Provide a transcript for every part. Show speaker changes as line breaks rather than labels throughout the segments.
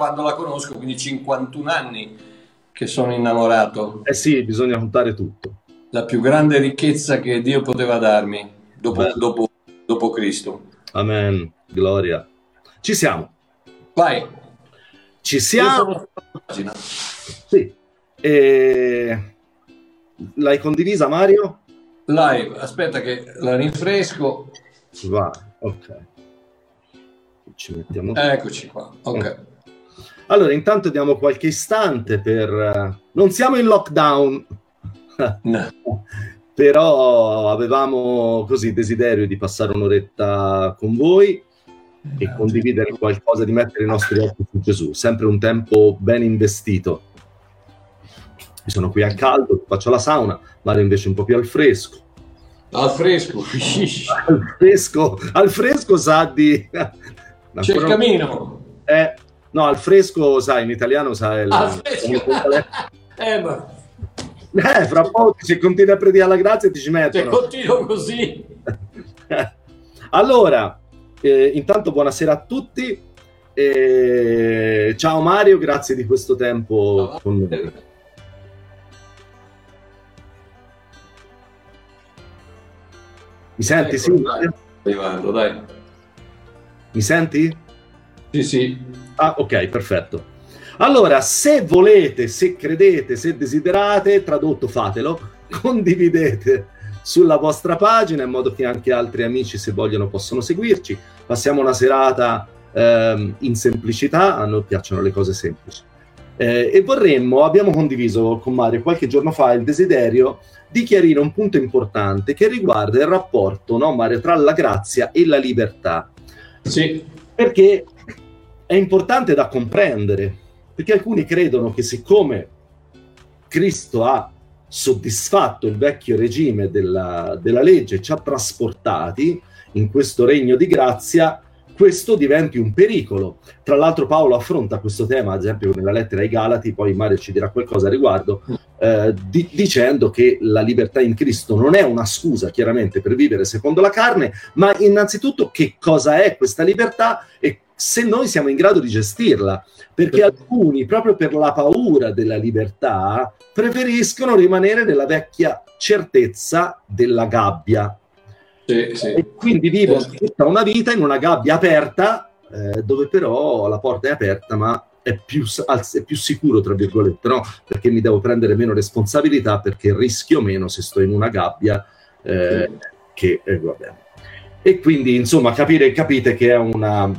quando la conosco, quindi 51 anni che sono innamorato.
Eh sì, bisogna contare tutto.
La più grande ricchezza che Dio poteva darmi dopo, dopo, dopo Cristo.
Amen, gloria. Ci siamo.
Vai.
Ci siamo. Sì. E... L'hai condivisa Mario?
Live, aspetta che la rinfresco.
Va, ok. Ci mettiamo.
Eccoci qua, ok.
Allora, intanto diamo qualche istante per... Eh, non siamo in lockdown. No. Però avevamo così desiderio di passare un'oretta con voi e condividere qualcosa, di mettere i nostri occhi su Gesù. Sempre un tempo ben investito. Io sono qui al caldo, faccio la sauna, Mario invece un po' più al fresco.
Al fresco,
al fresco, al fresco sa di...
C'è il camino.
Eh, no, al fresco, sai, in italiano sai... Il...
Al fresco. eh, ma...
Eh, fra poco se continui a predire la grazia ti ci mettono.
Se continuo così.
allora, eh, intanto buonasera a tutti. Eh, ciao Mario, grazie di questo tempo con noi. Mi senti? Ecco, sì?
Dai. Arrivando, dai.
Mi senti?
Sì, sì.
Ah, ok, perfetto. Allora, se volete, se credete, se desiderate, tradotto fatelo, condividete sulla vostra pagina in modo che anche altri amici, se vogliono, possano seguirci. Passiamo una serata ehm, in semplicità, a noi piacciono le cose semplici. Eh, e vorremmo, abbiamo condiviso con Mario qualche giorno fa il desiderio di chiarire un punto importante che riguarda il rapporto, no, Mario, tra la grazia e la libertà.
Sì.
Perché è importante da comprendere, perché alcuni credono che siccome Cristo ha soddisfatto il vecchio regime della, della legge, ci ha trasportati in questo regno di grazia, questo diventi un pericolo. Tra l'altro Paolo affronta questo tema, ad esempio nella lettera ai Galati, poi Mario ci dirà qualcosa a riguardo, eh, di, dicendo che la libertà in Cristo non è una scusa chiaramente per vivere secondo la carne, ma innanzitutto che cosa è questa libertà e se noi siamo in grado di gestirla, perché alcuni, proprio per la paura della libertà, preferiscono rimanere nella vecchia certezza della gabbia. Sì, sì. E quindi vivono tutta una vita in una gabbia aperta, eh, dove però la porta è aperta, ma è più, è più, sicuro, tra virgolette, no? Perché mi devo prendere meno responsabilità, perché rischio meno se sto in una gabbia eh, che, eh. E quindi, insomma, capire, capite che è una,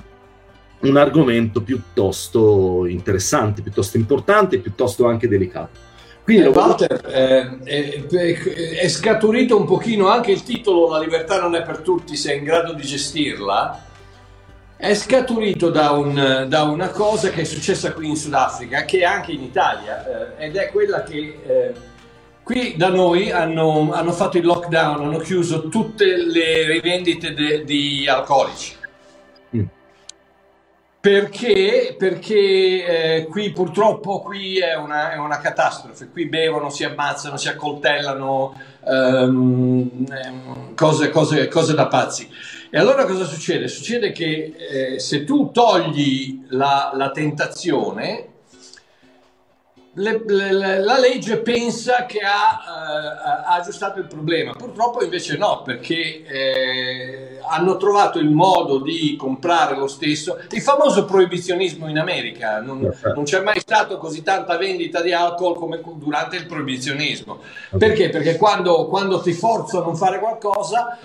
un argomento piuttosto interessante, piuttosto importante, piuttosto anche delicato.
Quindi, eh, Walter, eh, è, è, scaturito un pochino anche il titolo La libertà non è per tutti, sei in grado di gestirla. È scaturito da, un, da una cosa che è successa qui in Sudafrica, che è anche in Italia, eh, ed è quella che eh, qui da noi hanno, hanno, fatto il lockdown, hanno chiuso tutte le rivendite de, di alcolici perché, perché eh, qui purtroppo qui è una, è una, catastrofe, qui bevono, si ammazzano, si accoltellano, um, cose, cose, cose, da pazzi. E allora cosa succede? Succede che eh, se tu togli la, la tentazione, le, le, la legge pensa che ha, uh, ha, aggiustato il problema, purtroppo invece no, perché eh, hanno trovato il modo di comprare lo stesso. Il famoso proibizionismo in America, non, non c'è mai stato così tanta vendita di alcol come durante il proibizionismo. Perché? Perché quando, quando ti forzo a non fare qualcosa,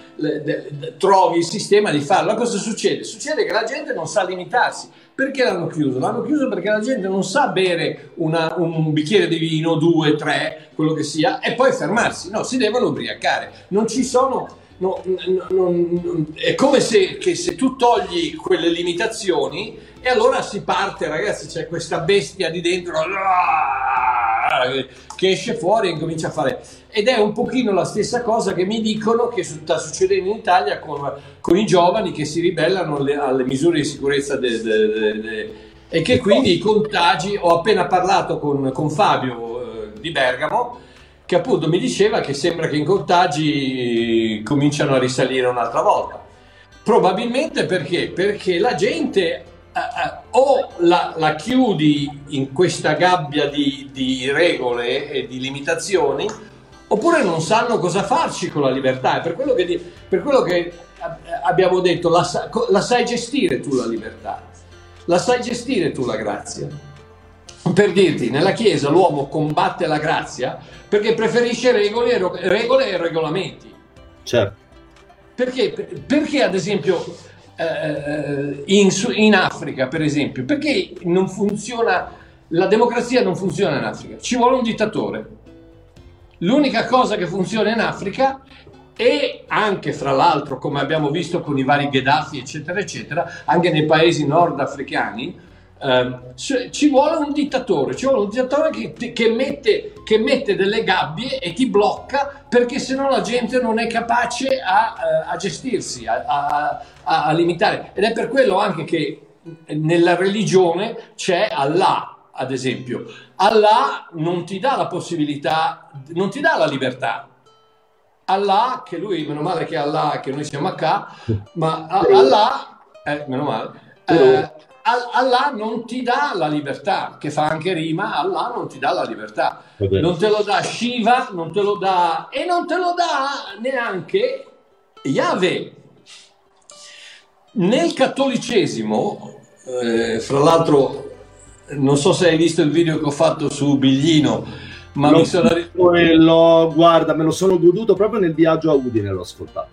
trovi il sistema di farlo. Cosa succede? Succede che la gente non sa limitarsi perché l'hanno chiuso? L'hanno chiuso perché la gente non sa bere una, un bicchiere di vino, due, tre, quello che sia, e poi fermarsi. No, si devono ubriacare. Non ci sono... No, no, no, è come se, se, tu togli quelle limitazioni e allora si parte, ragazzi, c'è questa bestia di dentro che esce fuori e incomincia a fare. Ed è un pochino la stessa cosa che mi dicono che sta succedendo in Italia con, con i giovani che si ribellano alle, alle misure di sicurezza de, de, de, e che quindi i contagi, ho appena parlato con, con Fabio eh, di Bergamo, che appunto mi diceva che sembra che i contagi cominciano a risalire un'altra volta. Probabilmente perché? Perché la gente uh, o la, la, chiudi in questa gabbia di, di, regole e di limitazioni, oppure non sanno cosa farci con la libertà. È per quello che, per quello che abbiamo detto, la, la sai gestire tu la libertà, la sai gestire tu la grazia. Per dirti, nella Chiesa l'uomo combatte la grazia perché preferisce regole, regole e regolamenti.
Certo.
Perché, perché ad esempio eh, in, in, Africa, per esempio, perché non funziona, la democrazia non funziona in Africa? Ci vuole un dittatore. L'unica cosa che funziona in Africa e anche fra l'altro, come abbiamo visto con i vari Gheddafi, eccetera, eccetera, anche nei paesi nordafricani, eh, ci vuole un dittatore, ci vuole un dittatore che, che, mette, che, mette, delle gabbie e ti blocca perché sennò la gente non è capace a, eh, a gestirsi, a, a, a, limitare. Ed è per quello anche che nella religione c'è Allah, ad esempio. Allah non ti dà la possibilità, non ti dà la libertà. Allah, che lui, meno male che Allah, che noi siamo a K, ma Allah, eh, meno male, eh, Allah non ti dà la libertà, che fa anche rima, Allah non ti dà la libertà. Non te lo dà Shiva, non te lo dà e non te lo dà neanche Yahweh. Nel cattolicesimo, eh, fra l'altro, non so se hai visto il video che ho fatto su Biglino, ma
lo,
mi sono...
Lo, guarda, me lo sono goduto proprio nel viaggio a Udine, l'ho ascoltato.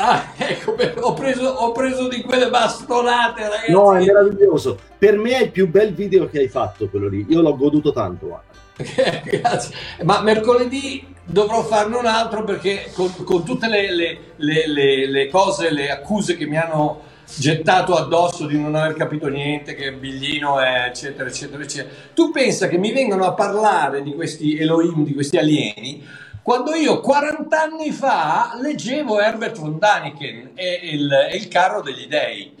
Ah, ecco, ho preso, ho preso, di quelle bastonate, ragazzi.
No, è meraviglioso. Per me è il più bel video che hai fatto, quello lì. Io l'ho goduto tanto, guarda.
Grazie. Ma mercoledì dovrò farne un altro perché con, con tutte le, le, le, le, cose, le accuse che mi hanno gettato addosso di non aver capito niente, che Biglino è eccetera, eccetera, eccetera. Tu pensa che mi vengono a parlare di questi Elohim, di questi alieni, quando io 40 anni fa leggevo Herbert von Daniken e il, e il carro degli dei.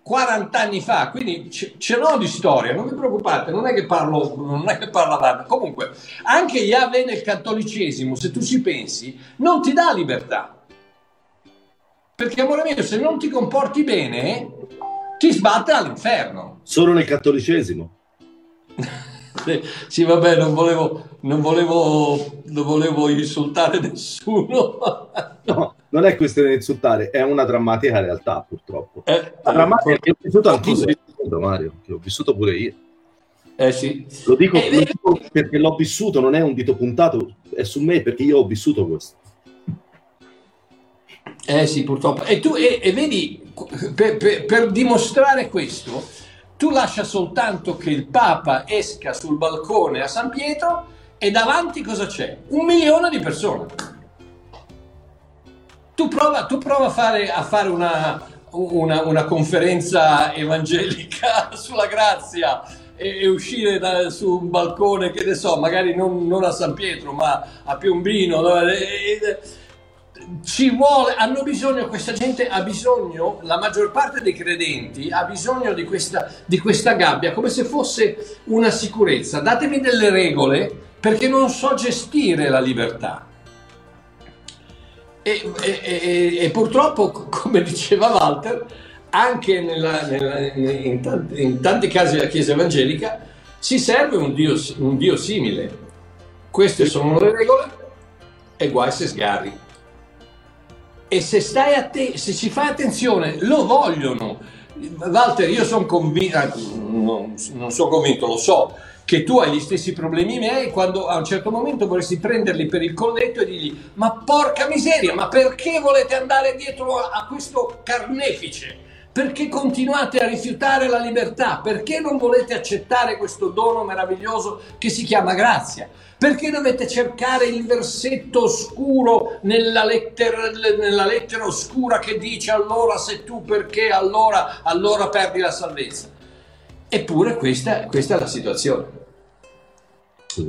40 anni fa, quindi ce l'ho di storia, non vi preoccupate, non è che parlo, non è che parlo avanti. Comunque, anche Yahweh nel cattolicesimo, se tu ci pensi, non ti dà libertà. Perché, amore mio, se non ti comporti bene, ti sbatte all'inferno.
Solo nel cattolicesimo.
sì, vabbè, non volevo, non volevo, non volevo insultare nessuno.
no, non è questione di insultare, è una drammatica realtà, purtroppo. Eh, la drammatica che ho vissuto anch'io, Mario, che ho vissuto pure io.
Eh sì.
Lo dico, eh, lo dico perché l'ho vissuto, non è un dito puntato, è su me perché io ho vissuto questo.
Eh sì, purtroppo. E tu, e, e vedi, per, per, per dimostrare questo, tu lascia soltanto che il Papa esca sul balcone a San Pietro e davanti cosa c'è? Un milione di persone. Tu prova, tu prova a fare, a fare una, una, una, conferenza evangelica sulla grazia e, uscire da, su un balcone, che ne so, magari non, non, a San Pietro, ma a Piombino. E, e, ci vuole, hanno bisogno, questa gente ha bisogno, la maggior parte dei credenti ha bisogno di questa, di questa gabbia come se fosse una sicurezza. Datemi delle regole perché non so gestire la libertà. E, e, e, e purtroppo, come diceva Walter, anche nella, nella, in, tanti, in, tanti, casi della Chiesa evangelica si serve un Dio, un Dio simile. Queste sono le regole e guai se sgarri e se, stai atten- se ci fai attenzione lo vogliono. Walter, io sono convinto, non, non sono convinto, lo so, che tu hai gli stessi problemi miei quando a un certo momento vorresti prenderli per il colletto e dirgli ma porca miseria, ma perché volete andare dietro a, a questo carnefice? Perché continuate a rifiutare la libertà? Perché non volete accettare questo dono meraviglioso che si chiama grazia? Perché dovete cercare il versetto oscuro nella lettera, nella lettera oscura che dice allora se tu perché allora, allora perdi la salvezza? Eppure questa, questa è la situazione.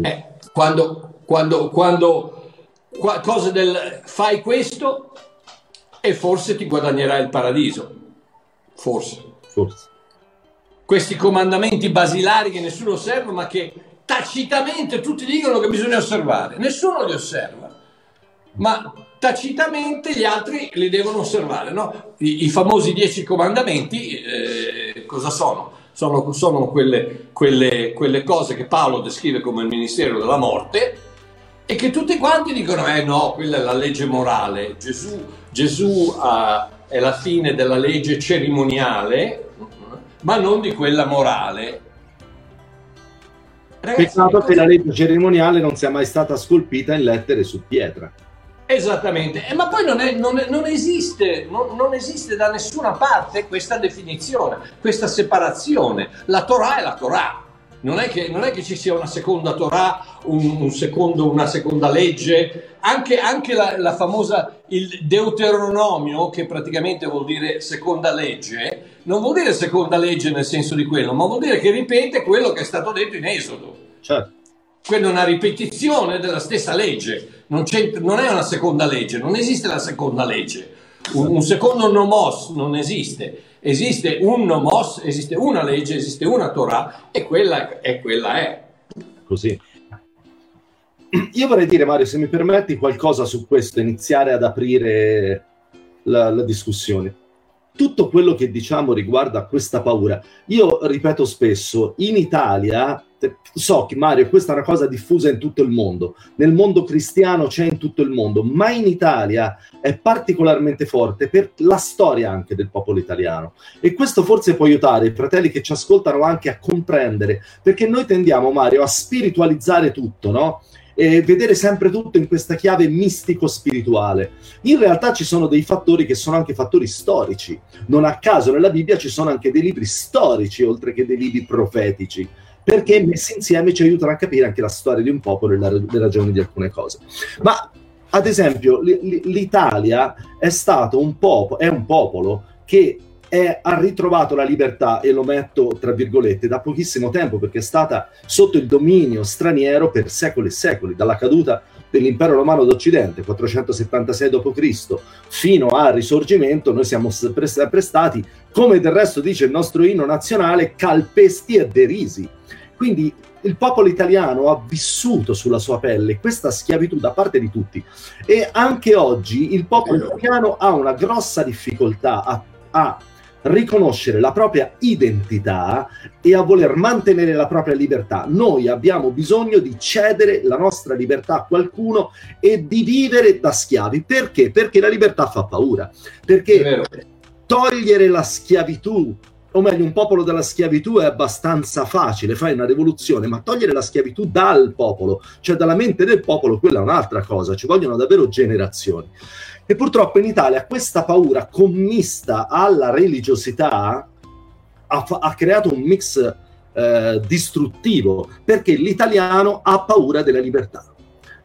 Eh, quando, quando, quando qualcosa del fai questo e forse ti guadagnerai il paradiso. Forse.
Forse.
Questi comandamenti basilari che nessuno osserva ma che tacitamente tutti dicono che bisogna osservare, nessuno li osserva, ma tacitamente gli altri li devono osservare. No? I, I, famosi dieci comandamenti eh, cosa sono? sono, sono quelle, quelle, quelle cose che Paolo descrive come il ministero della morte e che tutti quanti dicono, eh no, quella è la legge morale, Gesù, Gesù uh, è la fine della legge cerimoniale, ma non di quella morale.
Ragazzi, Peccato che la legge cerimoniale non sia mai stata scolpita in lettere su pietra.
Esattamente, eh, ma poi non, è, non, è, non, esiste, non, esiste, da nessuna parte questa definizione, questa separazione. La Torah è la Torah, non è, che, non è che, ci sia una seconda Torah, un, un secondo, una seconda legge, anche, anche la, la, famosa il Deuteronomio, che praticamente vuol dire seconda legge, non vuol dire seconda legge nel senso di quello, ma vuol dire che ripete quello che è stato detto in Esodo.
Certo.
Quella è una ripetizione della stessa legge, non, non, è una seconda legge, non esiste la seconda legge. Un, un secondo nomos non esiste esiste un nomos, esiste una legge, esiste una Torah e quella è quella è.
Così. Io vorrei dire, Mario, se mi permetti qualcosa su questo, iniziare ad aprire la, la discussione tutto quello che diciamo riguarda questa paura. Io ripeto spesso, in Italia, so che Mario, questa è una cosa diffusa in tutto il mondo, nel mondo cristiano c'è in tutto il mondo, ma in Italia è particolarmente forte per la storia anche del popolo italiano. E questo forse può aiutare i fratelli che ci ascoltano anche a comprendere, perché noi tendiamo, Mario, a spiritualizzare tutto, no? E vedere sempre tutto in questa chiave mistico-spirituale. In realtà ci sono dei fattori che sono anche fattori storici. Non a caso nella Bibbia ci sono anche dei libri storici oltre che dei libri profetici perché messi insieme ci aiutano a capire anche la storia di un popolo e le ragioni di alcune cose. Ma ad esempio, l'Italia è stato un popolo, è un popolo che è, ha ritrovato la libertà, e lo metto tra virgolette, da pochissimo tempo, perché è stata sotto il dominio straniero per secoli e secoli, dalla caduta dell'impero romano d'Occidente, 476 d.C., fino al risorgimento, noi siamo sempre stati, come del resto dice il nostro inno nazionale, calpesti e derisi. Quindi il popolo italiano ha vissuto sulla sua pelle questa schiavitù da parte di tutti e anche oggi il popolo italiano ha una grossa difficoltà a, a riconoscere la propria identità e a voler mantenere la propria libertà. Noi abbiamo bisogno di cedere la nostra libertà a qualcuno e di vivere da schiavi. Perché? Perché la libertà fa paura. Perché togliere la schiavitù o meglio, un popolo dalla schiavitù è abbastanza facile, fai una rivoluzione, ma togliere la schiavitù dal popolo, cioè dalla mente del popolo, quella è un'altra cosa, ci vogliono davvero generazioni. E purtroppo in Italia questa paura commista alla religiosità ha, ha creato un mix eh, distruttivo, perché l'italiano ha paura della libertà,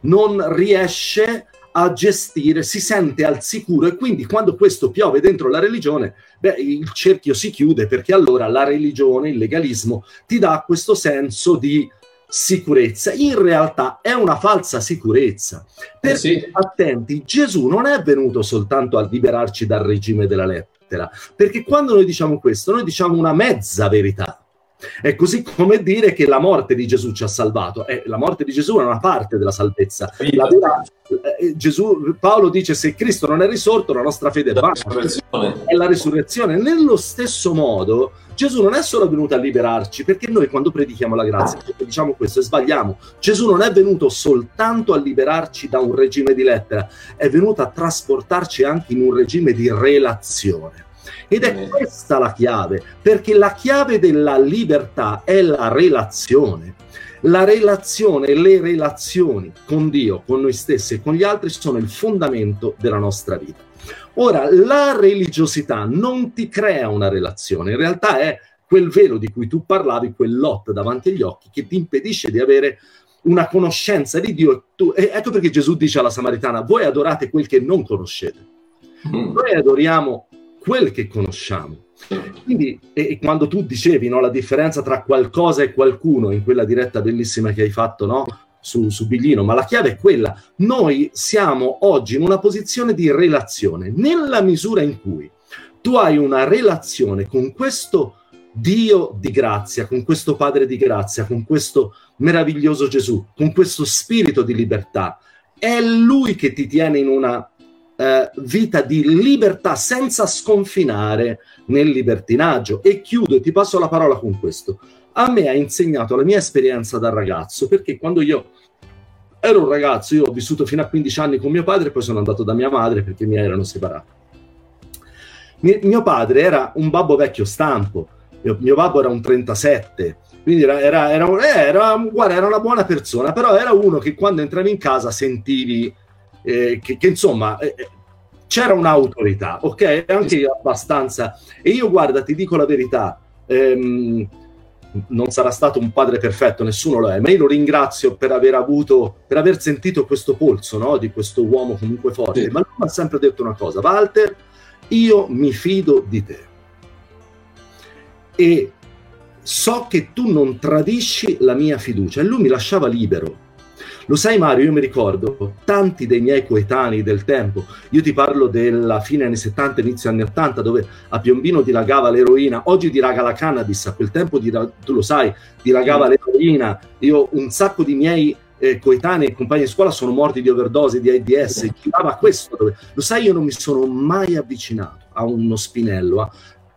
non riesce a gestire, si sente al sicuro e quindi quando questo piove dentro la religione, beh, il cerchio si chiude perché allora la religione, il legalismo ti dà questo senso di sicurezza. In realtà è una falsa sicurezza. Perché, sì. attenti, Gesù non è venuto soltanto a liberarci dal regime della lettera, perché quando noi diciamo questo, noi diciamo una mezza verità. È così come dire che la morte di Gesù ci ha salvato. Eh, la morte di Gesù è una parte della salvezza. La vera, eh, Gesù, Paolo dice se Cristo non è risorto la nostra fede è vana. È la risurrezione. Nello stesso modo Gesù non è solo venuto a liberarci, perché noi quando predichiamo la grazia diciamo questo e sbagliamo. Gesù non è venuto soltanto a liberarci da un regime di lettera, è venuto a trasportarci anche in un regime di relazione. Ed è questa la chiave, perché la chiave della libertà è la relazione. La relazione, le relazioni con Dio, con noi stessi e con gli altri sono il fondamento della nostra vita. Ora, la religiosità non ti crea una relazione, in realtà è quel velo di cui tu parlavi, quel lot davanti agli occhi che ti impedisce di avere una conoscenza di Dio. Tu, e ecco perché Gesù dice alla Samaritana, voi adorate quel che non conoscete. Mm. Noi adoriamo quel che conosciamo. Quindi, e, quando tu dicevi no, la differenza tra qualcosa e qualcuno in quella diretta bellissima che hai fatto no, su, su Biglino, ma la chiave è quella. Noi siamo oggi in una posizione di relazione, nella misura in cui tu hai una relazione con questo Dio di grazia, con questo Padre di grazia, con questo meraviglioso Gesù, con questo spirito di libertà. È Lui che ti tiene in una eh, vita di libertà senza sconfinare nel libertinaggio. E chiudo e ti passo la parola con questo. A me ha insegnato la mia esperienza da ragazzo, perché quando io ero un ragazzo, io ho vissuto fino a 15 anni con mio padre poi sono andato da mia madre perché i miei erano separati. mio padre era un babbo vecchio stampo, mio, mio babbo era un 37, quindi era, era, era, era, guarda, era una buona persona, però era uno che quando entravi in casa sentivi eh, che, che, insomma eh, eh c'era un'autorità, ok? Anche abbastanza. E io guarda, ti dico la verità, ehm, non sarà stato un padre perfetto, nessuno lo è, ma io lo ringrazio per aver avuto, per aver sentito questo polso no? di questo uomo comunque forte. Sì. Ma lui mi ha sempre detto una cosa, Walter, io mi fido di te. E so che tu non tradisci la mia fiducia. E lui mi lasciava libero. Lo sai Mario, io mi ricordo tanti dei miei coetanei del tempo, io ti parlo della fine anni 70, inizio anni 80, dove a Piombino dilagava l'eroina, oggi dilaga la cannabis, a quel tempo tu lo sai, dilagava l'eroina, io un sacco di miei eh, coetanei e compagni di scuola sono morti di overdose, di AIDS, girava questo, dove, lo sai io non mi sono mai avvicinato a uno spinello, eh,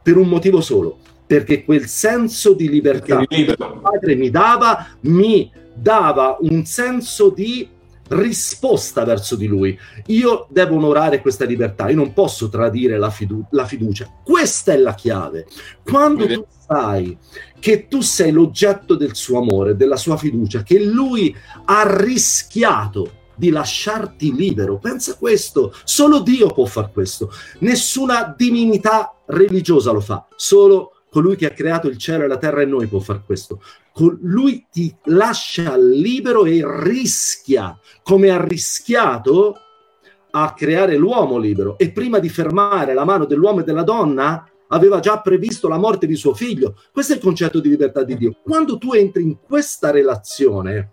per un motivo solo, perché quel senso di libertà che il padre mi dava mi dava un senso di risposta verso di lui. Io devo onorare questa libertà, io non posso tradire la, fidu- la fiducia. Questa è la chiave. Quando tu sai che tu sei l'oggetto del suo amore, della sua fiducia, che lui ha rischiato di lasciarti libero. Pensa a questo, solo Dio può fare questo. Nessuna divinità religiosa lo fa, solo colui che ha creato il cielo e la terra e noi può fare questo. Lui ti lascia libero e rischia, come ha rischiato a creare l'uomo libero. E prima di fermare la mano dell'uomo e della donna, aveva già previsto la morte di suo figlio. Questo è il concetto di libertà di Dio. Quando tu entri in questa relazione,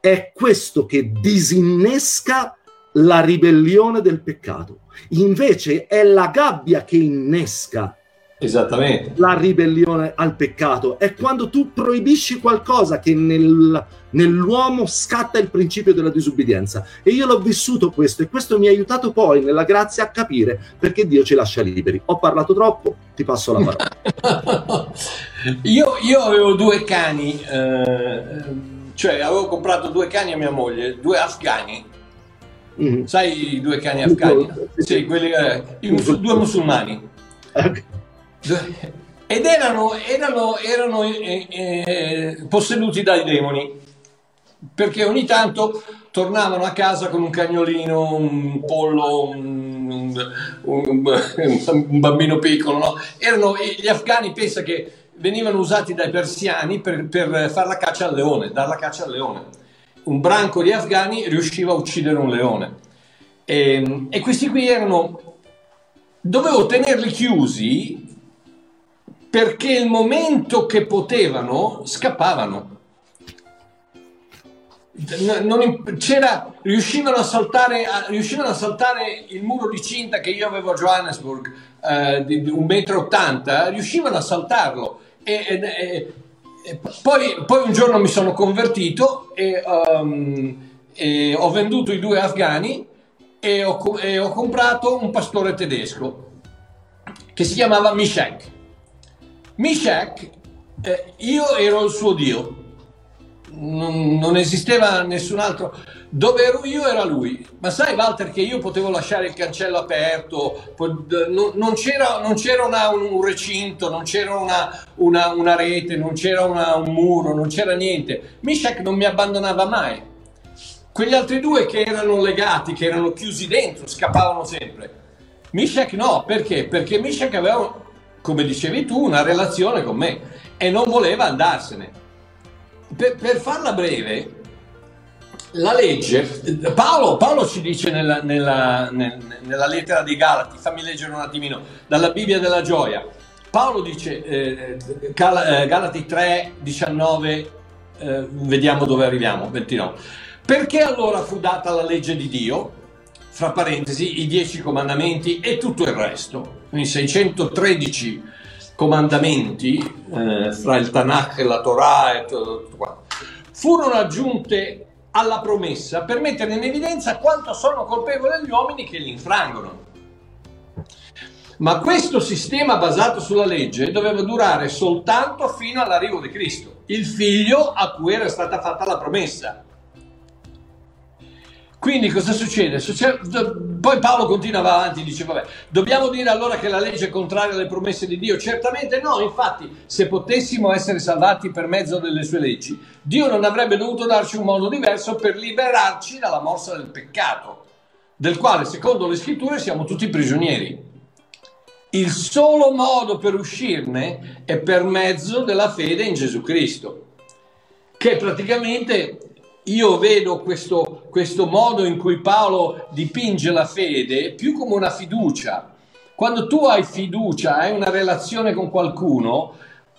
è questo che disinnesca la ribellione del peccato. Invece è la gabbia che innesca
Esattamente.
La ribellione al peccato è quando tu proibisci qualcosa che nel, nell'uomo scatta il principio della disubbidienza. E io l'ho vissuto questo e questo mi ha aiutato poi nella grazia a capire perché Dio ci lascia liberi. Ho parlato troppo, ti passo la
parola. io, io, avevo due cani, eh, cioè avevo comprato due cani a mia moglie, due afghani. Mm. Sai i due cani afghani? Sì, quelli, eh, due musulmani. Okay ed erano, erano, erano eh, eh, posseduti dai demoni perché ogni tanto tornavano a casa con un cagnolino, un pollo, un, un, un bambino piccolo. No? Erano, gli afghani pensa che venivano usati dai persiani per, per fare la caccia al leone, dar la caccia al leone. Un branco di afghani riusciva a uccidere un leone. E, e questi qui erano, dovevo tenerli chiusi perché il momento che potevano scappavano. Non, c'era, riuscivano, a saltare, riuscivano a saltare il muro di cinta che io avevo a Johannesburg eh, di, di 1,80 m, riuscivano a saltarlo. E, e, e poi, poi, un giorno mi sono convertito e, um, e ho venduto i due afghani e ho, e ho comprato un pastore tedesco che si chiamava Mishek Mishak, eh, io ero il suo Dio, non, non, esisteva nessun altro. Dove ero io era lui. Ma sai Walter che io potevo lasciare il cancello aperto, non, non c'era, non c'era una, un recinto, non c'era una, una, una rete, non c'era un muro, non c'era niente. Mishak non mi abbandonava mai. Quegli altri due che erano legati, che erano chiusi dentro, scappavano sempre. Mishak no, perché? Perché Mishak aveva come dicevi tu, una relazione con me e non voleva andarsene. Per, per farla breve, la legge, Paolo, Paolo ci dice nella, nella, nella, lettera di Galati, fammi leggere un attimino, dalla Bibbia della gioia, Paolo dice, eh, eh Galati 3, 19, eh, vediamo dove arriviamo, 29. Perché allora fu data la legge di Dio? Fra parentesi, i dieci comandamenti e tutto il resto. Quindi 613 comandamenti eh, fra il Tanakh e la Torah e tutto, tutto quanto. Furono aggiunte alla promessa per mettere in evidenza quanto sono colpevoli gli uomini che li infrangono. Ma questo sistema basato sulla legge doveva durare soltanto fino all'arrivo di Cristo, il figlio a cui era stata fatta la promessa. Quindi cosa succede? succede? Poi Paolo continua avanti, dice, vabbè, dobbiamo dire allora che la legge è contraria alle promesse di Dio? Certamente no, infatti, se potessimo essere salvati per mezzo delle sue leggi, Dio non avrebbe dovuto darci un modo diverso per liberarci dalla morsa del peccato, del quale, secondo le scritture, siamo tutti prigionieri. Il solo modo per uscirne è per mezzo della fede in Gesù Cristo, che praticamente io vedo questo, questo modo in cui Paolo dipinge la fede più come una fiducia. Quando tu hai fiducia, hai una relazione con qualcuno,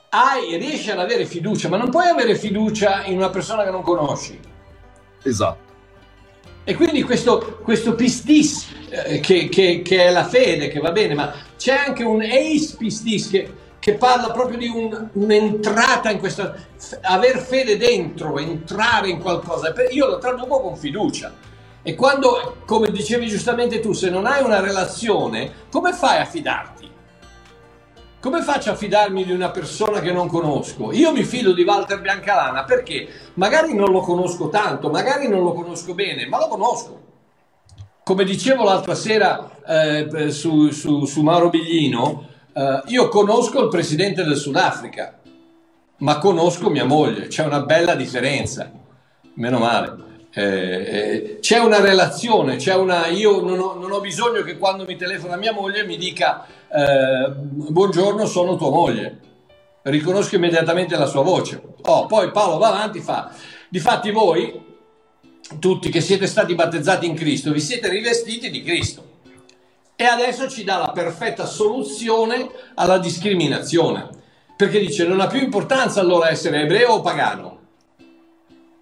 hai, riesci ad avere fiducia, ma non puoi avere fiducia in una persona che non conosci.
Esatto.
E quindi questo, questo pistis, eh, che, che, che, è la fede, che va bene, ma c'è anche un eis pistis che, che parla proprio di un, un'entrata in questa, aver fede dentro, entrare in qualcosa. Io lo traduco con fiducia. E quando, come dicevi giustamente tu, se non hai una relazione, come fai a fidarti? Come faccio a fidarmi di una persona che non conosco? Io mi fido di Walter Biancalana perché magari non lo conosco tanto, magari non lo conosco bene, ma lo conosco. Come dicevo l'altra sera eh, su, su, su, Mauro Biglino, eh, io conosco il presidente del Sudafrica, ma conosco mia moglie, c'è una bella differenza, meno male. Eh, eh, c'è una relazione, c'è una, io non ho, non ho, bisogno che quando mi telefona mia moglie mi dica eh, buongiorno sono tua moglie, riconosco immediatamente la sua voce. Oh, poi Paolo va avanti fa, difatti voi tutti che siete stati battezzati in Cristo vi siete rivestiti di Cristo e adesso ci dà la perfetta soluzione alla discriminazione perché dice non ha più importanza allora essere ebreo o pagano,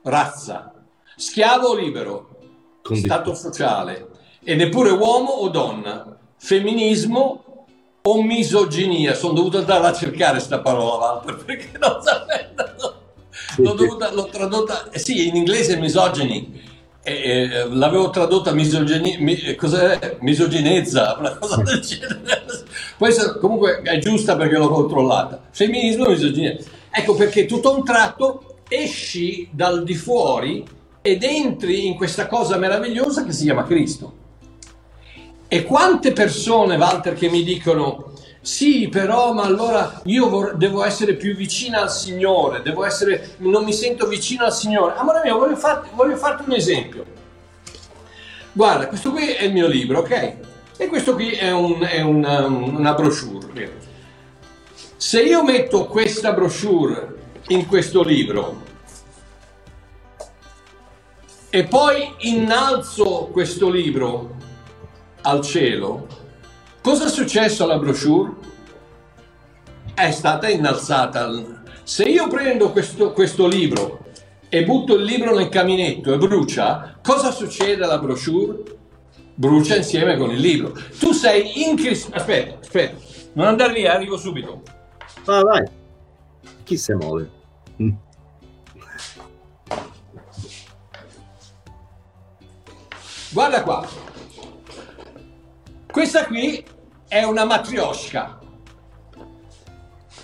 razza, schiavo o libero, Condito. stato sociale e neppure uomo o donna, femminismo o misoginia. Sono dovuto andare a cercare questa parola perché non sapevo. L'ho, dovuta, l'ho tradotta, eh sì, in inglese misogyny. E, e, l'avevo tradotta misoginia, mi, cos'è? misoginezza, una cosa del genere. Questa comunque è giusta perché l'ho controllata. Femminismo e misoginia. Ecco perché tutto a un tratto esci dal di fuori ed entri in questa cosa meravigliosa che si chiama Cristo. E quante persone, Walter, che mi dicono, sì, però, ma allora io vor- devo essere più vicina al Signore, devo essere, non mi sento vicino al Signore. Amore mio, voglio, farti, voglio farti un esempio. Guarda, questo qui è il mio libro, ok? E questo qui è, un, è una, una brochure. Se io metto questa brochure in questo libro, e poi innalzo questo libro al cielo, cosa è successo alla brochure? È stata innalzata. Se io prendo questo, questo libro e butto il libro nel caminetto e brucia, cosa succede alla brochure? Brucia insieme con il libro. Tu sei in Cristo. Aspetta, aspetta, non andare via, arrivo subito.
Ah, vai. Chi si muove? Mm.
Guarda qua. Questa qui è una matriosca.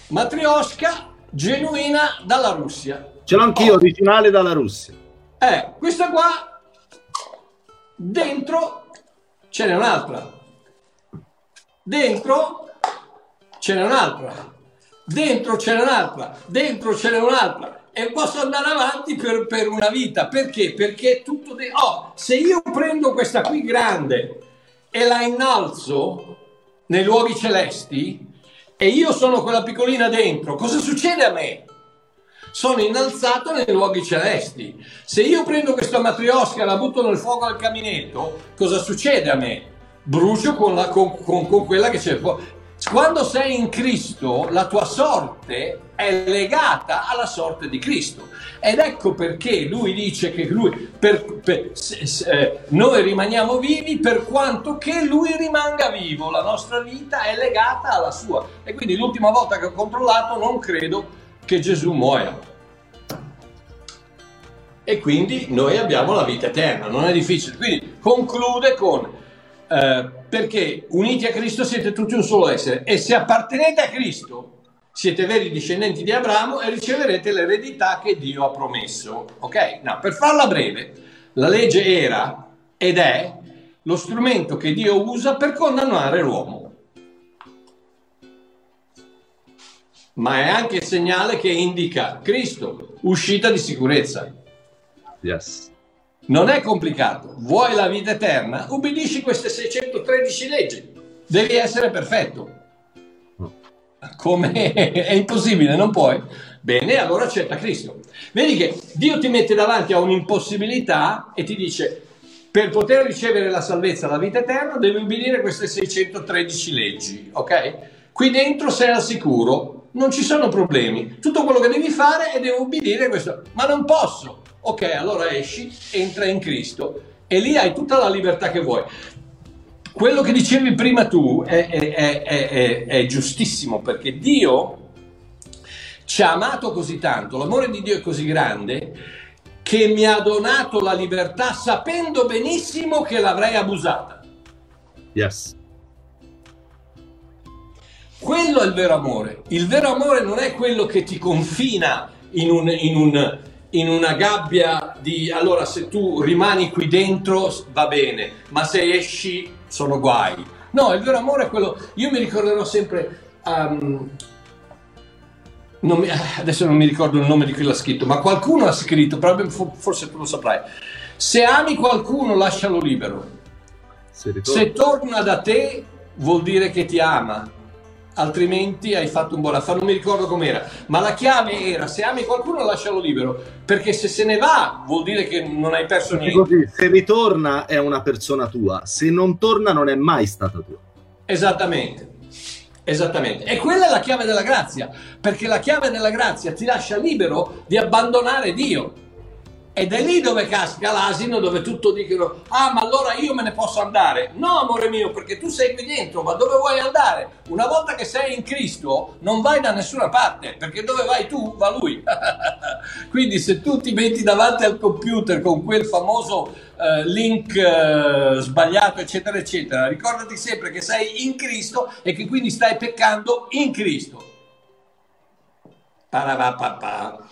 Matriosca genuina dalla Russia.
Ce l'ho anch'io, oh. originale dalla Russia.
Eh, questa qua dentro ce n'è un'altra. Dentro ce n'è un'altra. Dentro ce n'è un'altra. Dentro ce n'è un'altra e posso andare avanti per, per una vita. Perché? Perché tutto... De- oh, se io prendo questa qui grande e la innalzo nei luoghi celesti e io sono quella piccolina dentro, cosa succede a me? Sono innalzato nei luoghi celesti. Se io prendo questa matriosca e la butto nel fuoco al caminetto, cosa succede a me? Brucio con, la, con, con, con quella che c'è fuori. Quando sei in Cristo, la tua sorte è legata alla sorte di Cristo. Ed ecco perché lui dice che lui, per, per, se, se, eh, noi rimaniamo vivi per quanto che lui rimanga vivo. La nostra vita è legata alla sua. E quindi l'ultima volta che ho controllato non credo che Gesù muoia. e quindi noi abbiamo la vita eterna, non è difficile. Quindi conclude con eh, perché uniti a Cristo siete tutti un solo essere e se appartenete a Cristo siete veri discendenti di Abramo e riceverete l'eredità che Dio ha promesso. Ok? No, per farla breve, la legge era ed è lo strumento che Dio usa per condannare l'uomo. Ma è anche il segnale che indica Cristo, uscita di sicurezza.
Yes.
Non è complicato. Vuoi la vita eterna? Ubbidisci queste 613 leggi. Devi essere perfetto. Come è impossibile, non puoi? Bene, allora accetta Cristo. Vedi che Dio ti mette davanti a un'impossibilità e ti dice per poter ricevere la salvezza, la vita eterna, devi ubbidire queste 613 leggi, ok? Qui dentro sei al sicuro, non ci sono problemi. Tutto quello che devi fare è devo ubbidire questo. Ma non posso. Ok, allora esci, entra in Cristo e lì hai tutta la libertà che vuoi. Quello che dicevi prima tu è, è, è, è giustissimo perché Dio ci ha amato così tanto, l'amore di Dio è così grande che mi ha donato la libertà sapendo benissimo che l'avrei abusata.
Yes.
Quello è il vero amore. Il vero amore non è quello che ti confina in, un, in, un, in una gabbia di allora se tu rimani qui dentro va bene, ma se esci sono guai. No, il vero amore è quello. Io mi ricorderò sempre. Um, non mi, adesso non mi ricordo il nome di chi l'ha scritto, ma qualcuno ha scritto, forse tu lo saprai. Se ami qualcuno, lascialo libero. Se, Se torna da te, vuol dire che ti ama altrimenti hai fatto un buon affare. Non mi ricordo com'era, ma la chiave era se ami qualcuno lascialo libero, perché se se ne va vuol dire che non hai perso niente. Così,
se ritorna è una persona tua, se non torna non è mai stata tua.
Esattamente. Esattamente, e quella è la chiave della grazia, perché la chiave della grazia ti lascia libero di abbandonare Dio. Ed è lì dove casca l'asino, dove tutto dicono, ah ma allora io me ne posso andare. No amore mio, perché tu sei qui dentro, ma dove vuoi andare? Una volta che sei in Cristo non vai da nessuna parte, perché dove vai tu va Lui. Quindi se tu ti metti davanti al computer con quel famoso uh, link uh, sbagliato, eccetera, eccetera, ricordati sempre che sei in Cristo e che quindi stai peccando in Cristo. Parapapà.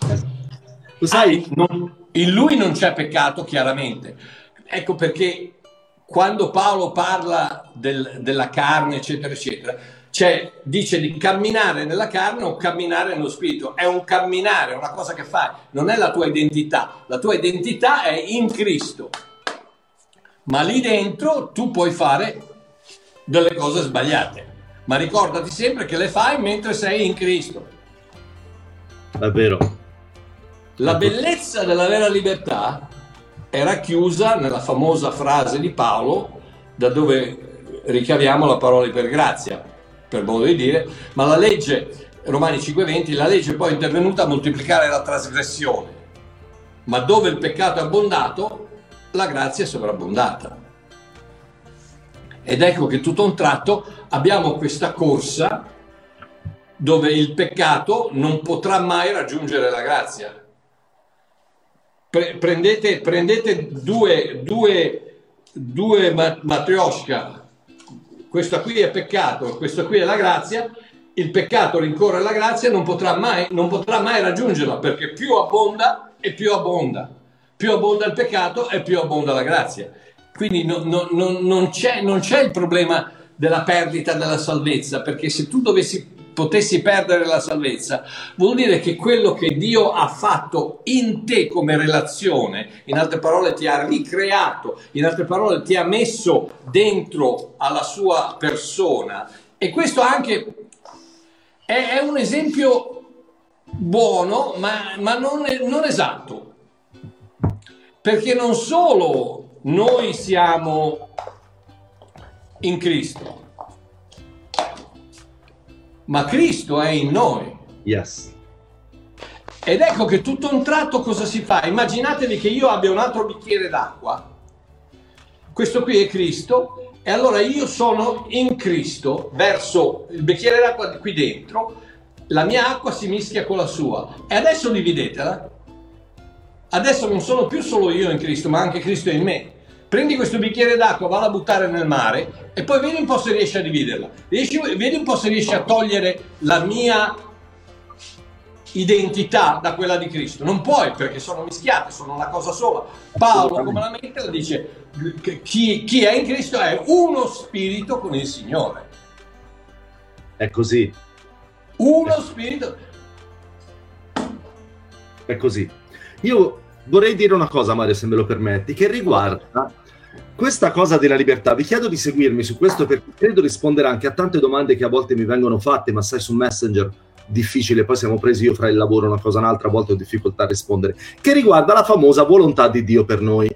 Lo sai, ah, non in lui non c'è peccato, chiaramente. Ecco perché quando Paolo parla del, della carne, eccetera, eccetera, cioè dice di camminare nella carne o camminare nello spirito. È un camminare, è una cosa che fai, non è la tua identità. La tua identità è in Cristo. Ma lì dentro tu puoi fare delle cose sbagliate. Ma ricordati sempre che le fai mentre sei in Cristo.
Davvero.
La bellezza della vera libertà è racchiusa nella famosa frase di Paolo, da dove ricaviamo la parola per grazia, per modo di dire, ma la legge, Romani 5:20, la legge è poi intervenuta a moltiplicare la trasgressione, ma dove il peccato è abbondato, la grazia è sovrabbondata. Ed ecco che tutto a un tratto abbiamo questa corsa dove il peccato non potrà mai raggiungere la grazia pre- prendete, prendete due, due, due matrioshka, questa qui è peccato, questa qui è la grazia, il peccato rincorre la grazia non potrà mai, non potrà mai raggiungerla perché più abbonda e più abbonda. Più abbonda il peccato e più abbonda la grazia. Quindi no, no, no, non, c'è, non c'è il problema della perdita della salvezza, perché se tu dovessi potessi perdere la salvezza, vuol dire che quello che Dio ha fatto in te come relazione, in altre parole ti ha ricreato, in altre parole ti ha messo dentro alla sua persona. E questo anche è, è un esempio buono, ma, ma non, non esatto. Perché non solo noi siamo in Cristo, ma Cristo è in noi.
Yes.
Ed ecco che tutto un tratto cosa si fa? Immaginatevi che io abbia un altro bicchiere d'acqua, questo qui è Cristo, e allora io sono in Cristo verso il bicchiere d'acqua qui dentro, la mia acqua si mischia con la sua, e adesso dividetela. adesso non sono più solo io in Cristo, ma anche Cristo in me. Prendi questo bicchiere d'acqua, valla a buttare nel mare e poi vedi un po' se riesci a dividerla. Riesci, vedi un po' se riesci a togliere la mia identità da quella di Cristo. Non puoi perché sono mischiate, sono una cosa sola. Paolo, come la mette, la dice chi, chi è in Cristo è uno spirito con il Signore.
È così.
Uno spirito.
È così. Io vorrei dire una cosa, Mario, se me lo permetti, che riguarda questa cosa della libertà. Vi chiedo di seguirmi su questo perché credo rispondere anche a tante domande che a volte mi vengono fatte, ma sai su Messenger difficile, poi siamo presi io fra il lavoro una cosa e un'altra, a volte ho difficoltà a rispondere, che riguarda la famosa volontà di Dio per noi.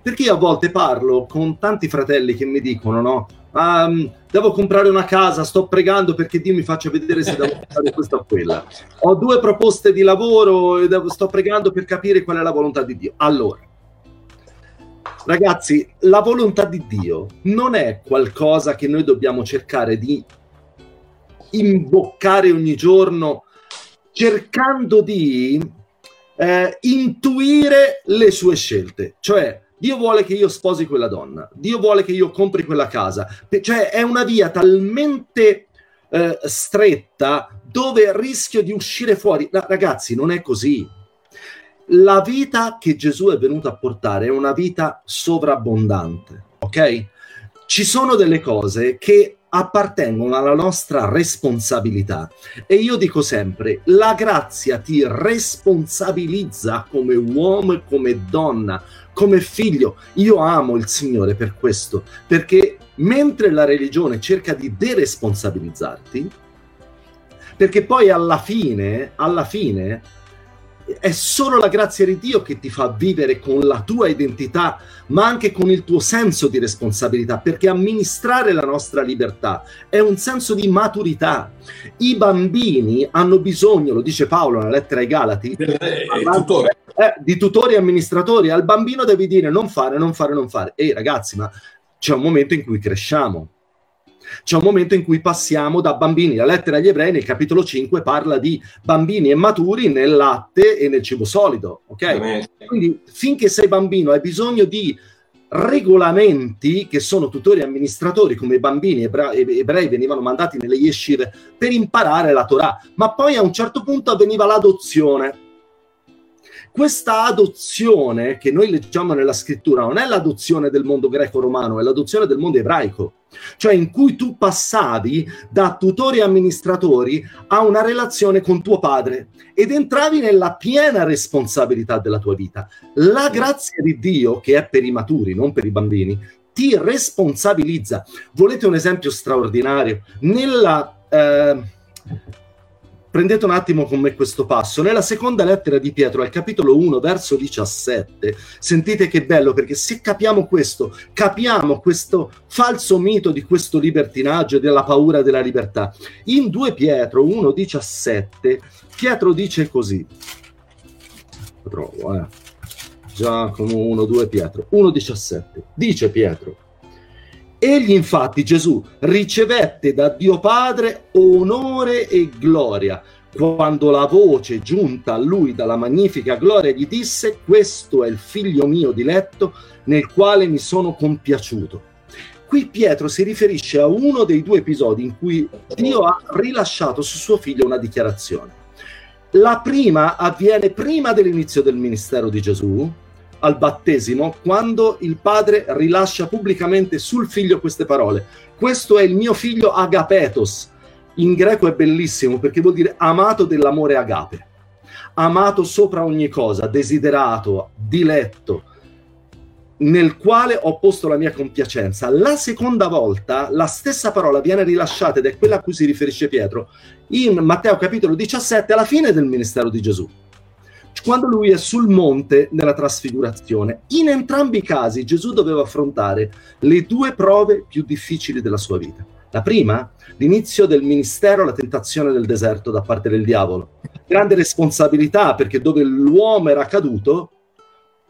Perché io a volte parlo con tanti fratelli che mi dicono, no, um, devo comprare una casa, sto pregando perché Dio mi faccia vedere se devo fare questa o quella. Ho due proposte di lavoro e devo, sto pregando per capire qual è la volontà di Dio. Allora, ragazzi, la volontà di Dio non è qualcosa che noi dobbiamo cercare di imboccare ogni giorno cercando di eh, intuire le sue scelte. Cioè, Dio vuole che io sposi quella donna, Dio vuole che io compri quella casa. Cioè, è una via talmente eh, stretta dove rischio di uscire fuori. No, ragazzi, non è così. La vita che Gesù è venuto a portare è una vita sovrabbondante, ok? Ci sono delle cose che appartengono alla nostra responsabilità. E io dico sempre, la grazia ti responsabilizza come uomo e come donna, come figlio. Io amo il Signore per questo, perché mentre la religione cerca di deresponsabilizzarti, perché poi alla fine, alla fine, è solo la grazia di Dio che ti fa vivere con la tua identità, ma anche con il tuo senso di responsabilità, perché amministrare la nostra libertà è un senso di maturità. I bambini hanno bisogno, lo dice Paolo nella lettera ai Galati,
eh, tutore.
Eh, di tutori e amministratori. Al bambino devi dire non fare, non fare, non fare. Ehi ragazzi, ma c'è un momento in cui cresciamo c'è un momento in cui passiamo da bambini. La lettera agli ebrei nel capitolo 5 parla di bambini e maturi nel latte e nel cibo solido. Ok? Quindi finché sei bambino hai bisogno di regolamenti che sono tutori amministratori come i bambini ebrei, ebrei venivano mandati nelle yeshive per imparare la Torah, ma poi a un certo punto avveniva l'adozione questa adozione che noi leggiamo nella scrittura non è l'adozione del mondo greco-romano, è l'adozione del mondo ebraico, cioè in cui tu passavi da tutori e amministratori a una relazione con tuo padre ed entravi nella piena responsabilità della tua vita. La grazia di Dio, che è per i maturi, non per i bambini, ti responsabilizza. Volete un esempio straordinario? Nella... Eh, prendete un attimo con me questo passo. Nella seconda lettera di Pietro, al capitolo 1, verso 17, sentite che bello, perché se capiamo questo, capiamo questo falso mito di questo libertinaggio e della paura della libertà. In 2 Pietro 1, 17, Pietro dice così. Lo trovo, eh. Giacomo 1, 2 Pietro 1, 17. Dice Pietro Egli infatti, Gesù, ricevette da Dio Padre onore e gloria quando la voce giunta a lui dalla magnifica gloria gli disse questo è il figlio mio diletto nel quale mi sono compiaciuto. Qui Pietro si riferisce a uno dei due episodi in cui Dio ha rilasciato su suo figlio una dichiarazione. La prima avviene prima dell'inizio del ministero di Gesù, al battesimo quando il padre rilascia pubblicamente sul figlio queste parole. Questo è il mio figlio agapetos. In greco è bellissimo perché vuol dire amato dell'amore agape. Amato sopra ogni cosa, desiderato, diletto, nel quale ho posto la mia compiacenza. La seconda volta la stessa parola viene rilasciata ed è quella a cui si riferisce Pietro in Matteo capitolo 17 alla fine del ministero di Gesù quando lui è sul monte nella trasfigurazione. In entrambi i casi Gesù doveva affrontare le due prove più difficili della sua vita. La prima, l'inizio del ministero, la tentazione del deserto da parte del diavolo. Grande responsabilità perché dove l'uomo era caduto,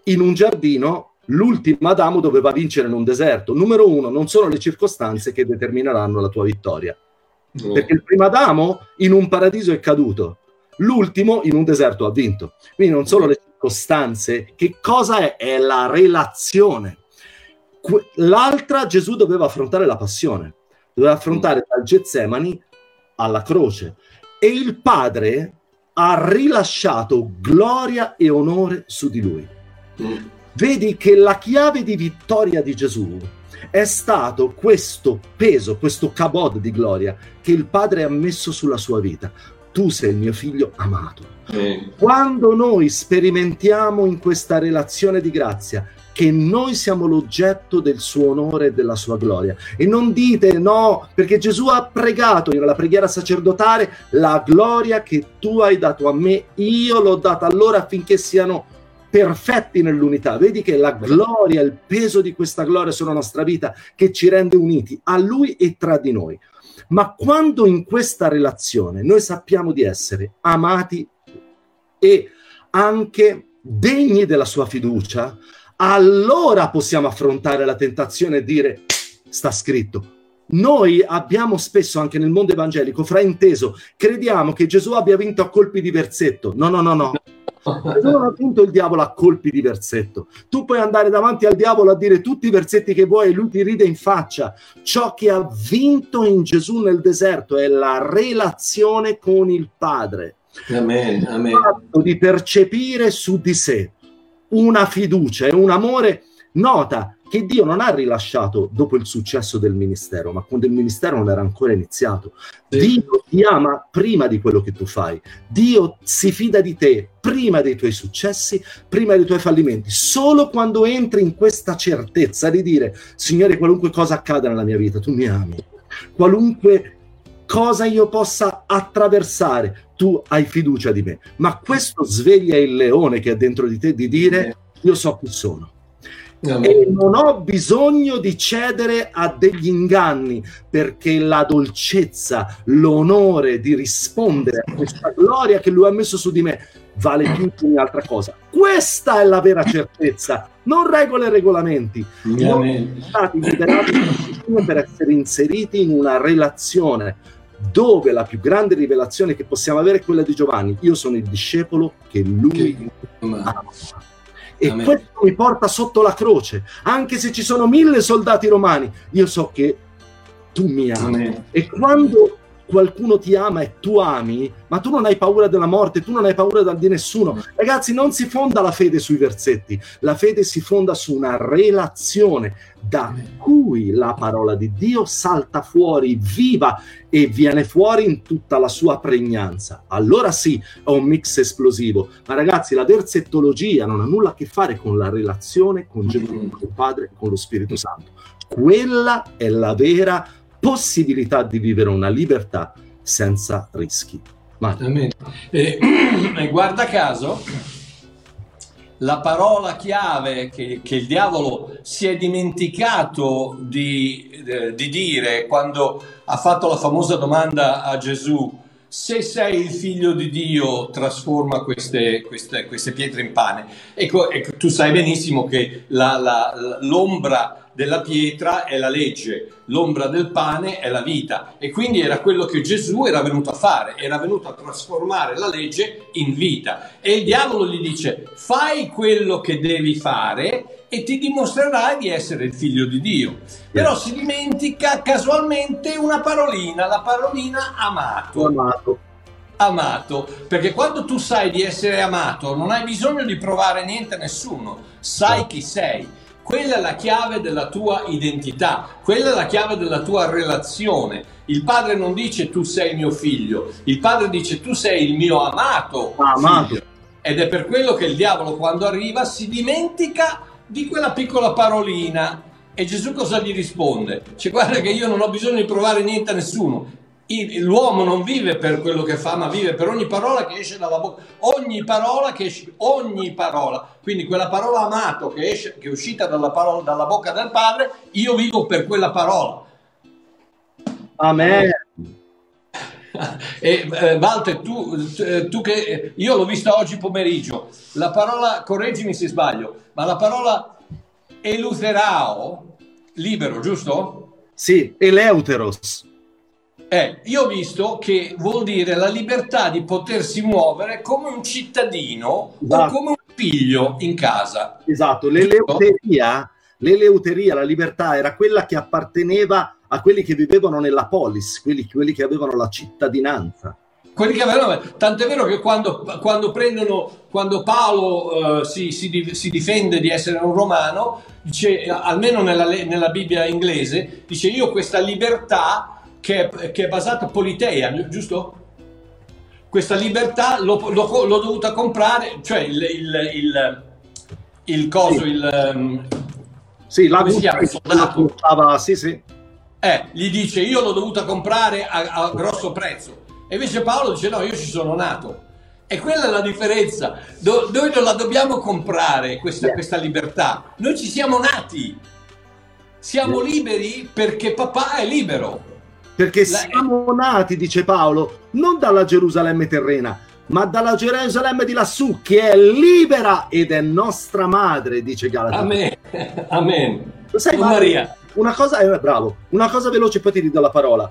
in un giardino, l'ultimo Adamo doveva vincere in un deserto. Numero uno, non sono le circostanze che determineranno la tua vittoria. No. Perché il primo Adamo in un paradiso è caduto, l'ultimo in un deserto ha vinto. Quindi non solo le circostanze, che cosa è? È la relazione. L'altra Gesù doveva affrontare la passione, doveva affrontare dal Getsemani alla croce e il Padre ha rilasciato gloria e onore su di lui. Vedi che la chiave di vittoria di Gesù è stato questo peso, questo cabod di gloria che il Padre ha messo sulla sua vita. Tu sei il mio figlio amato. Quando noi sperimentiamo in questa relazione di grazia che noi siamo l'oggetto del suo onore e della sua gloria. E non dite no, perché Gesù ha pregato nella preghiera sacerdotale la gloria che tu hai dato a me, io l'ho data a loro affinché siano perfetti nell'unità. Vedi che la gloria, il peso di questa gloria sulla nostra vita che ci rende uniti a Lui e tra di noi. Ma quando in questa relazione noi sappiamo di essere amati e anche degni della sua fiducia, allora possiamo affrontare la tentazione e dire sta scritto. Noi abbiamo spesso anche nel mondo evangelico frainteso, crediamo che Gesù abbia vinto a colpi di versetto. No, no, no, no. Ha vinto il diavolo a colpi di versetto. Tu puoi andare davanti al diavolo a dire tutti i versetti che vuoi e lui ti ride in faccia. Ciò che ha vinto in Gesù nel deserto è la relazione con il Padre.
Amen, amen.
Il fatto di percepire su di sé una fiducia e un amore. Nota che Dio non ha rilasciato dopo il successo del ministero, ma quando il ministero non era ancora iniziato. Sì. Dio ti ama prima di quello che tu fai. Dio si fida di te prima dei tuoi successi, prima dei tuoi fallimenti. Solo quando entri in questa certezza di dire, Signore, qualunque cosa accada nella mia vita, tu mi ami. Qualunque cosa io possa attraversare, tu hai fiducia di me. Ma questo sveglia il leone che è dentro di te di dire, io so chi sono e non ho bisogno di cedere a degli inganni perché la dolcezza, l'onore di rispondere a questa gloria che lui ha messo su di me vale più di ogni altra cosa. Questa è la vera certezza, non regole e regolamenti. Siamo stati liberati per essere inseriti in una relazione dove la più grande rivelazione che possiamo avere è quella di Giovanni. Io sono il discepolo che lui ama e Amen. questo mi porta sotto la croce, anche se ci sono mille soldati romani, io so che tu mi ami. Amen. E quando qualcuno ti ama e tu ami, ma tu non hai paura della morte, tu non hai paura di nessuno. Ragazzi, non si fonda la fede sui versetti, la fede si fonda su una relazione da cui la parola di Dio salta fuori viva e viene fuori in tutta la sua pregnanza. Allora sì, è un mix esplosivo. Ma ragazzi, la versettologia non ha nulla a che fare con la relazione con Gesù, con il Padre, con lo Spirito Santo. Quella è la vera possibilità di vivere una libertà senza rischi.
E, e guarda caso, la parola chiave che, che, il diavolo si è dimenticato di, eh, di, dire quando ha fatto la famosa domanda a Gesù, se sei il figlio di Dio trasforma queste, queste, queste pietre in pane. Ecco, ecco, tu sai benissimo che la, la, l'ombra della pietra è la legge, l'ombra del pane è la vita. E quindi era quello che Gesù era venuto a fare, era venuto a trasformare la legge in vita. E il diavolo gli dice fai quello che devi fare e ti dimostrerai di essere il figlio di Dio. Però si dimentica casualmente una parolina, la parolina amato.
Amato.
Amato, perché quando tu sai di essere amato non hai bisogno di provare niente a nessuno, sai chi sei quella è la chiave della tua identità, quella è la chiave della tua relazione. Il padre non dice tu sei mio figlio, il padre dice tu sei il mio amato, amato. Figlio. Ed è per quello che il diavolo quando arriva si dimentica di quella piccola parolina. E Gesù cosa gli risponde? Cioè guarda che io non ho bisogno di provare niente a nessuno, l'uomo non vive per quello che fa, ma vive per ogni parola che esce dalla bocca, ogni parola che esce, ogni parola. Quindi quella parola amato che, esce, che è uscita dalla, parola, dalla bocca del Padre, io vivo per quella parola.
Amen.
E eh, Walter, tu, eh, tu, che io l'ho vista oggi pomeriggio, la parola, correggimi se sbaglio, ma la parola eleuterao, libero, giusto?
Sì, eleuteros.
Eh, io ho visto che vuol dire la libertà di potersi muovere come un cittadino esatto. o come un figlio in casa.
Esatto, l'eleuteria, l'eleuteria, la libertà era quella che apparteneva a quelli che vivevano nella polis, quelli, quelli che avevano la cittadinanza.
Quelli che avevano, tant'è vero che quando, quando prendono, quando Paolo uh, si, si, si, difende di essere un romano, dice, almeno nella, nella Bibbia inglese, dice io questa libertà che è, che è basata politeia, giusto? Questa libertà l'ho, l'ho, l'ho dovuta comprare, cioè il, il, il, il coso, sì. il... Um,
sì, la soldato. Sì, sì.
Eh, gli dice io l'ho dovuta comprare a, a grosso prezzo. E invece Paolo dice no, io ci sono nato. E quella è la differenza. Do, noi non la dobbiamo comprare questa, questa, libertà. Noi ci siamo nati. Siamo liberi perché papà è libero.
Perché siamo nati, dice Paolo, non dalla Gerusalemme terrena, ma dalla Gerusalemme di lassù, che è libera ed è nostra madre, dice Galata.
Amen. Amen.
Lo sai, Maria? Una cosa, eh, bravo, una cosa veloce, poi ti ridò la parola.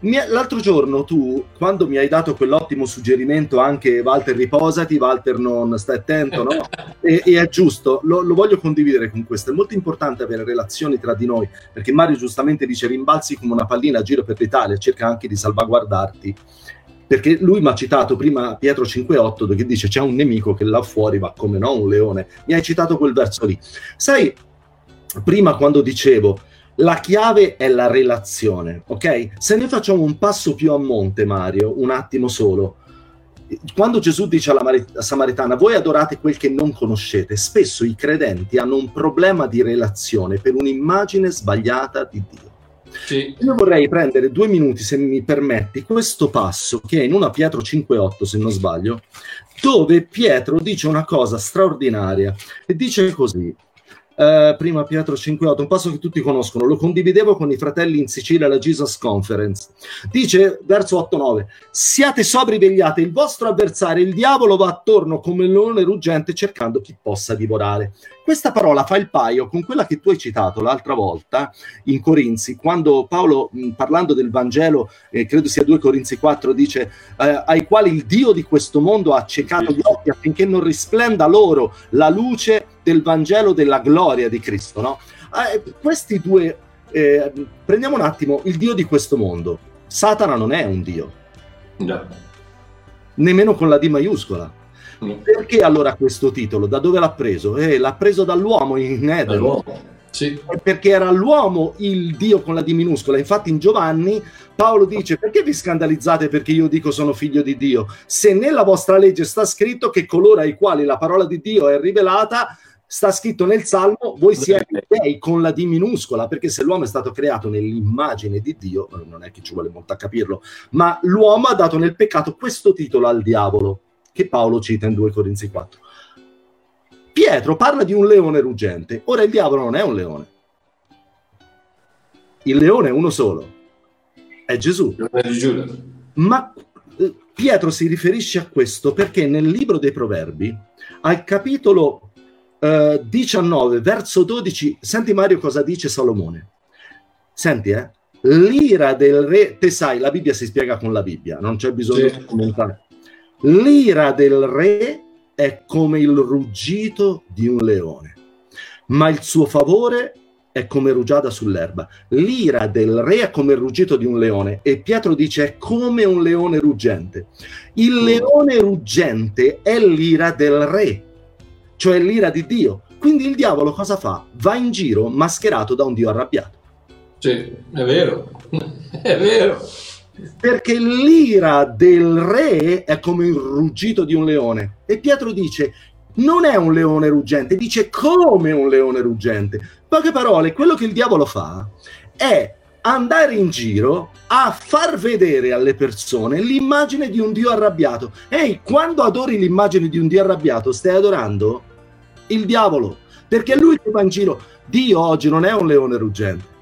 L'altro giorno tu, quando mi hai dato quell'ottimo suggerimento anche Walter riposati, Walter non stai attento, no? e, e, è giusto, lo, lo, voglio condividere con questo. È molto importante avere relazioni tra di noi, perché Mario giustamente dice rimbalzi come una pallina a giro per l'Italia, cerca anche di salvaguardarti. Perché lui mi ha citato prima Pietro 5,8 che dice c'è un nemico che là fuori va come no un leone. Mi hai citato quel verso lì. Sai, prima quando dicevo la chiave è la relazione, ok? Se ne facciamo un passo più a monte, Mario, un attimo solo. Quando Gesù dice alla Mar- Samaritana, voi adorate quel che non conoscete, spesso i credenti hanno un problema di relazione per un'immagine sbagliata di Dio. Sì. Io vorrei prendere due minuti, se mi permetti, questo passo che è in una Pietro 5,8, se non sbaglio, dove Pietro dice una cosa straordinaria e dice così: eh, prima Pietro 5.8, un passo che tutti conoscono, lo condividevo con i fratelli in Sicilia alla Jesus Conference. Dice, verso 8-9, siate sobri vegliate, il vostro avversario, il diavolo, va attorno come un leone ruggente cercando chi possa divorare. Questa parola fa il paio con quella che tu hai citato l'altra volta in Corinzi, quando Paolo, mh, parlando del Vangelo, eh, credo sia 2 Corinzi 4, dice eh, ai quali il Dio di questo mondo ha accecato gli occhi affinché non risplenda loro la luce del Vangelo della gloria di Cristo. No? Eh, questi due, eh, prendiamo un attimo il Dio di questo mondo. Satana non è un Dio. No. Nemmeno con la D maiuscola perché allora questo titolo? Da dove l'ha preso? Eh, l'ha preso dall'uomo in Eden. Sì. Perché era l'uomo il Dio con la D minuscola. Infatti, in Giovanni Paolo dice: Perché vi scandalizzate perché io dico sono figlio di Dio? Se nella vostra legge sta scritto che coloro ai quali la parola di Dio è rivelata, sta scritto nel Salmo: Voi siete dei con la D minuscola. Perché se l'uomo è stato creato nell'immagine di Dio, non è che ci vuole molto a capirlo, ma l'uomo ha dato nel peccato questo titolo al diavolo che Paolo cita in 2 Corinzi 4. Pietro parla di un leone ruggente. Ora il diavolo non è un leone. Il leone è uno solo. È Gesù. Ma eh, Pietro si riferisce a questo perché nel libro dei Proverbi, al capitolo eh, 19, verso 12, senti Mario cosa dice Salomone. Senti, eh? L'ira del re, te sai, la Bibbia si spiega con la Bibbia, non c'è bisogno sì. di commentare. L'ira del re è come il ruggito di un leone, ma il suo favore è come rugiada sull'erba. L'ira del re è come il ruggito di un leone e Pietro dice è come un leone ruggente. Il leone ruggente è l'ira del re, cioè l'ira di Dio. Quindi il diavolo cosa fa? Va in giro mascherato da un Dio arrabbiato.
Sì, è vero, è vero
perché l'ira del re è come il ruggito di un leone. E Pietro dice, non è un leone ruggente, dice come un leone ruggente. Poche parole, quello che il diavolo fa è andare in giro a far vedere alle persone l'immagine di un Dio arrabbiato. Ehi, quando adori l'immagine di un Dio arrabbiato, stai adorando il diavolo, perché è lui che va in giro. Dio oggi non è un leone ruggente.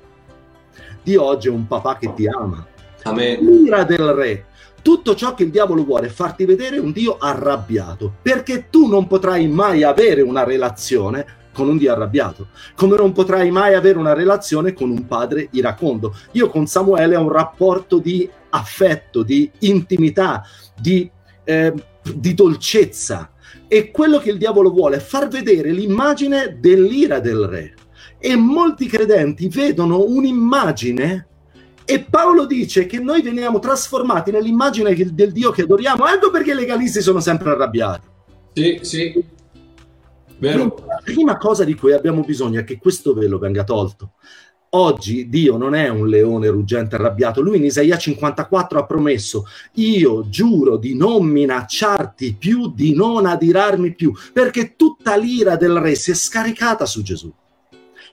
Dio oggi è un papà che ti ama l'ira del re. Tutto ciò che il diavolo vuole è farti vedere un Dio arrabbiato, perché tu non potrai mai avere una relazione con un Dio arrabbiato, come non potrai mai avere una relazione con un padre iracondo. Io con Samuele ho un rapporto di affetto, di intimità, di, eh, di dolcezza, E quello che il diavolo vuole è far vedere l'immagine dell'ira del re. E molti credenti vedono un'immagine e Paolo dice che noi veniamo trasformati nell'immagine del Dio che adoriamo. Ecco perché i legalisti sono sempre arrabbiati.
Sì, sì. Vero.
La prima cosa di cui abbiamo bisogno è che questo velo venga tolto. Oggi Dio non è un leone ruggente arrabbiato. Lui in Isaia 54 ha promesso: Io giuro di non minacciarti più, di non adirarmi più, perché tutta l'ira del re si è scaricata su Gesù.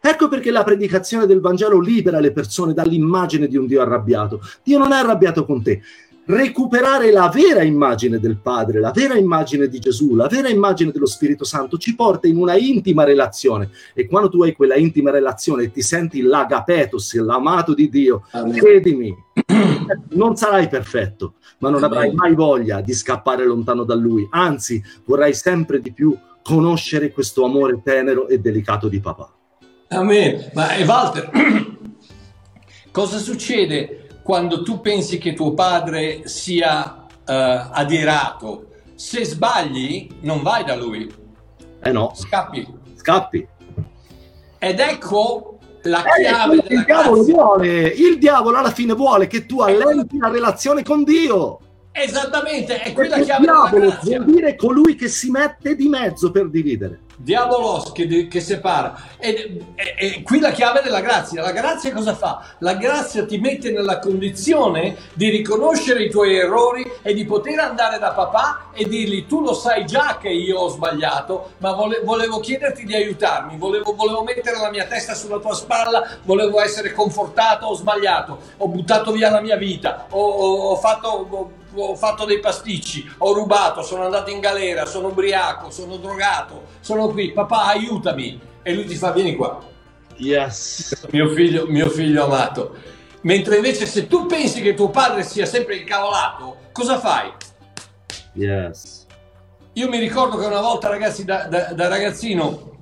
Ecco perché la predicazione del Vangelo libera le persone dall'immagine di un Dio arrabbiato. Dio non è arrabbiato con te. Recuperare la vera immagine del Padre, la vera immagine di Gesù, la vera immagine dello Spirito Santo ci porta in una intima relazione. E quando tu hai quella intima relazione e ti senti l'agapetos, l'amato di Dio, Amen. credimi, non sarai perfetto, ma non Amen. avrai mai voglia di scappare lontano da Lui. Anzi, vorrai sempre di più conoscere questo amore tenero e delicato di papà.
Amen. Ma e Walter, cosa succede quando tu pensi che tuo padre sia uh, adirato? Se sbagli, non vai da lui.
Eh no.
Scappi.
Scappi.
Ed ecco la eh, chiave eh,
il diavolo vuole, il diavolo alla fine vuole che tu allenti la relazione con Dio.
Esattamente, è quella chiave della
grazia. Vuol dire colui che si mette di mezzo per dividere
diabolos che, che separa. E, e, e, qui la chiave della grazia. La grazia cosa fa? La grazia ti mette nella condizione di riconoscere i tuoi errori e di poter andare da papà e dirgli tu lo sai già che io ho sbagliato, ma vole, volevo chiederti di aiutarmi, volevo, volevo, mettere la mia testa sulla tua spalla, volevo essere confortato, ho sbagliato, ho buttato via la mia vita, ho, ho, ho fatto... Ho, ho fatto dei pasticci, ho rubato, sono andato in galera, sono ubriaco, sono drogato, sono qui, papà aiutami. E lui ti fa vieni qua.
Yes.
Mio figlio, mio figlio amato. Mentre invece se tu pensi che tuo padre sia sempre incavolato, cosa fai?
Yes.
Io mi ricordo che una volta ragazzi da, da, da ragazzino,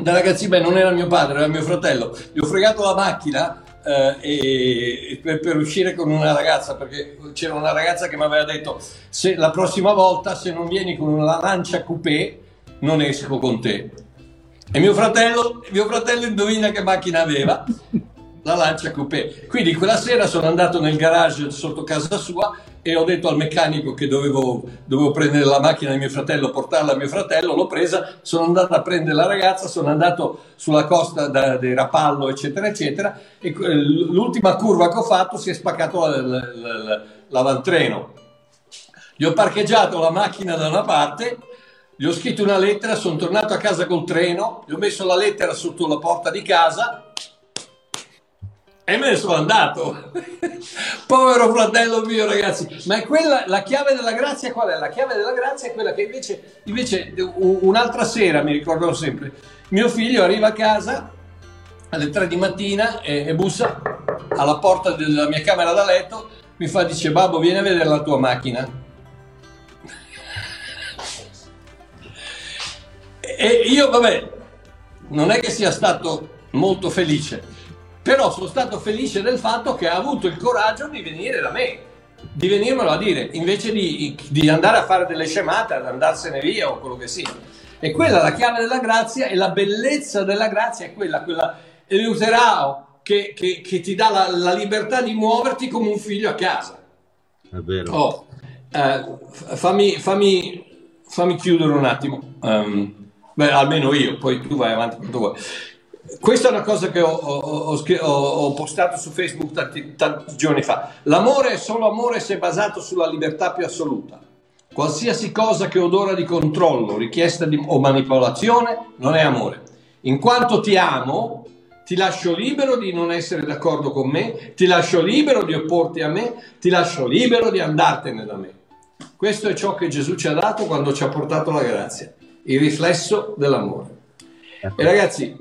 da ragazzino, beh non era mio padre, era mio fratello, gli ho fregato la macchina eh, per, per, uscire con una ragazza perché c'era una ragazza che mi aveva detto se la prossima volta se non vieni con una lancia coupé non esco con te. E mio fratello, mio fratello indovina che macchina aveva? La lancia coupé. Quindi quella sera sono andato nel garage sotto casa sua e ho detto al meccanico che dovevo, dovevo, prendere la macchina di mio fratello, portarla a mio fratello, l'ho presa, sono andato a prendere la ragazza, sono andato sulla costa da, di Rapallo, eccetera, eccetera, e l'ultima curva che ho fatto si è spaccato l'avantreno. Gli ho parcheggiato la macchina da una parte, gli ho scritto una lettera, sono tornato a casa col treno, gli ho messo la lettera sotto la porta di casa e me ne sono andato. Povero fratello mio, ragazzi. Ma è quella la chiave della grazia qual è? La chiave della grazia è quella che invece, invece un'altra sera, mi ricordo sempre, mio figlio arriva a casa alle 3 di mattina e, e bussa alla porta della mia camera da letto, mi fa, dice, babbo, vieni a vedere la tua macchina. E io, vabbè, non è che sia stato molto felice però sono stato felice del fatto che ha avuto il coraggio di venire da me, di venirmelo a dire, invece di, di andare a fare delle scemate, ad andarsene via o quello che sia. E quella è la chiave della grazia e la bellezza della grazia è quella, quella eleuterao che, che, che ti dà la, la, libertà di muoverti come un figlio a casa.
È vero.
Oh, eh, fammi, fammi, fammi, chiudere un attimo. Um, beh, almeno io, poi tu vai avanti quanto vuoi. Questa è una cosa che ho, ho, ho, ho postato su Facebook tanti, tanti, giorni fa. L'amore è solo amore se basato sulla libertà più assoluta. Qualsiasi cosa che odora di controllo, richiesta di, o manipolazione non è amore. In quanto ti amo, ti lascio libero di non essere d'accordo con me, ti lascio libero di opporti a me, ti lascio libero di andartene da me. Questo è ciò che Gesù ci ha dato quando ci ha portato la grazia, il riflesso dell'amore. E ragazzi,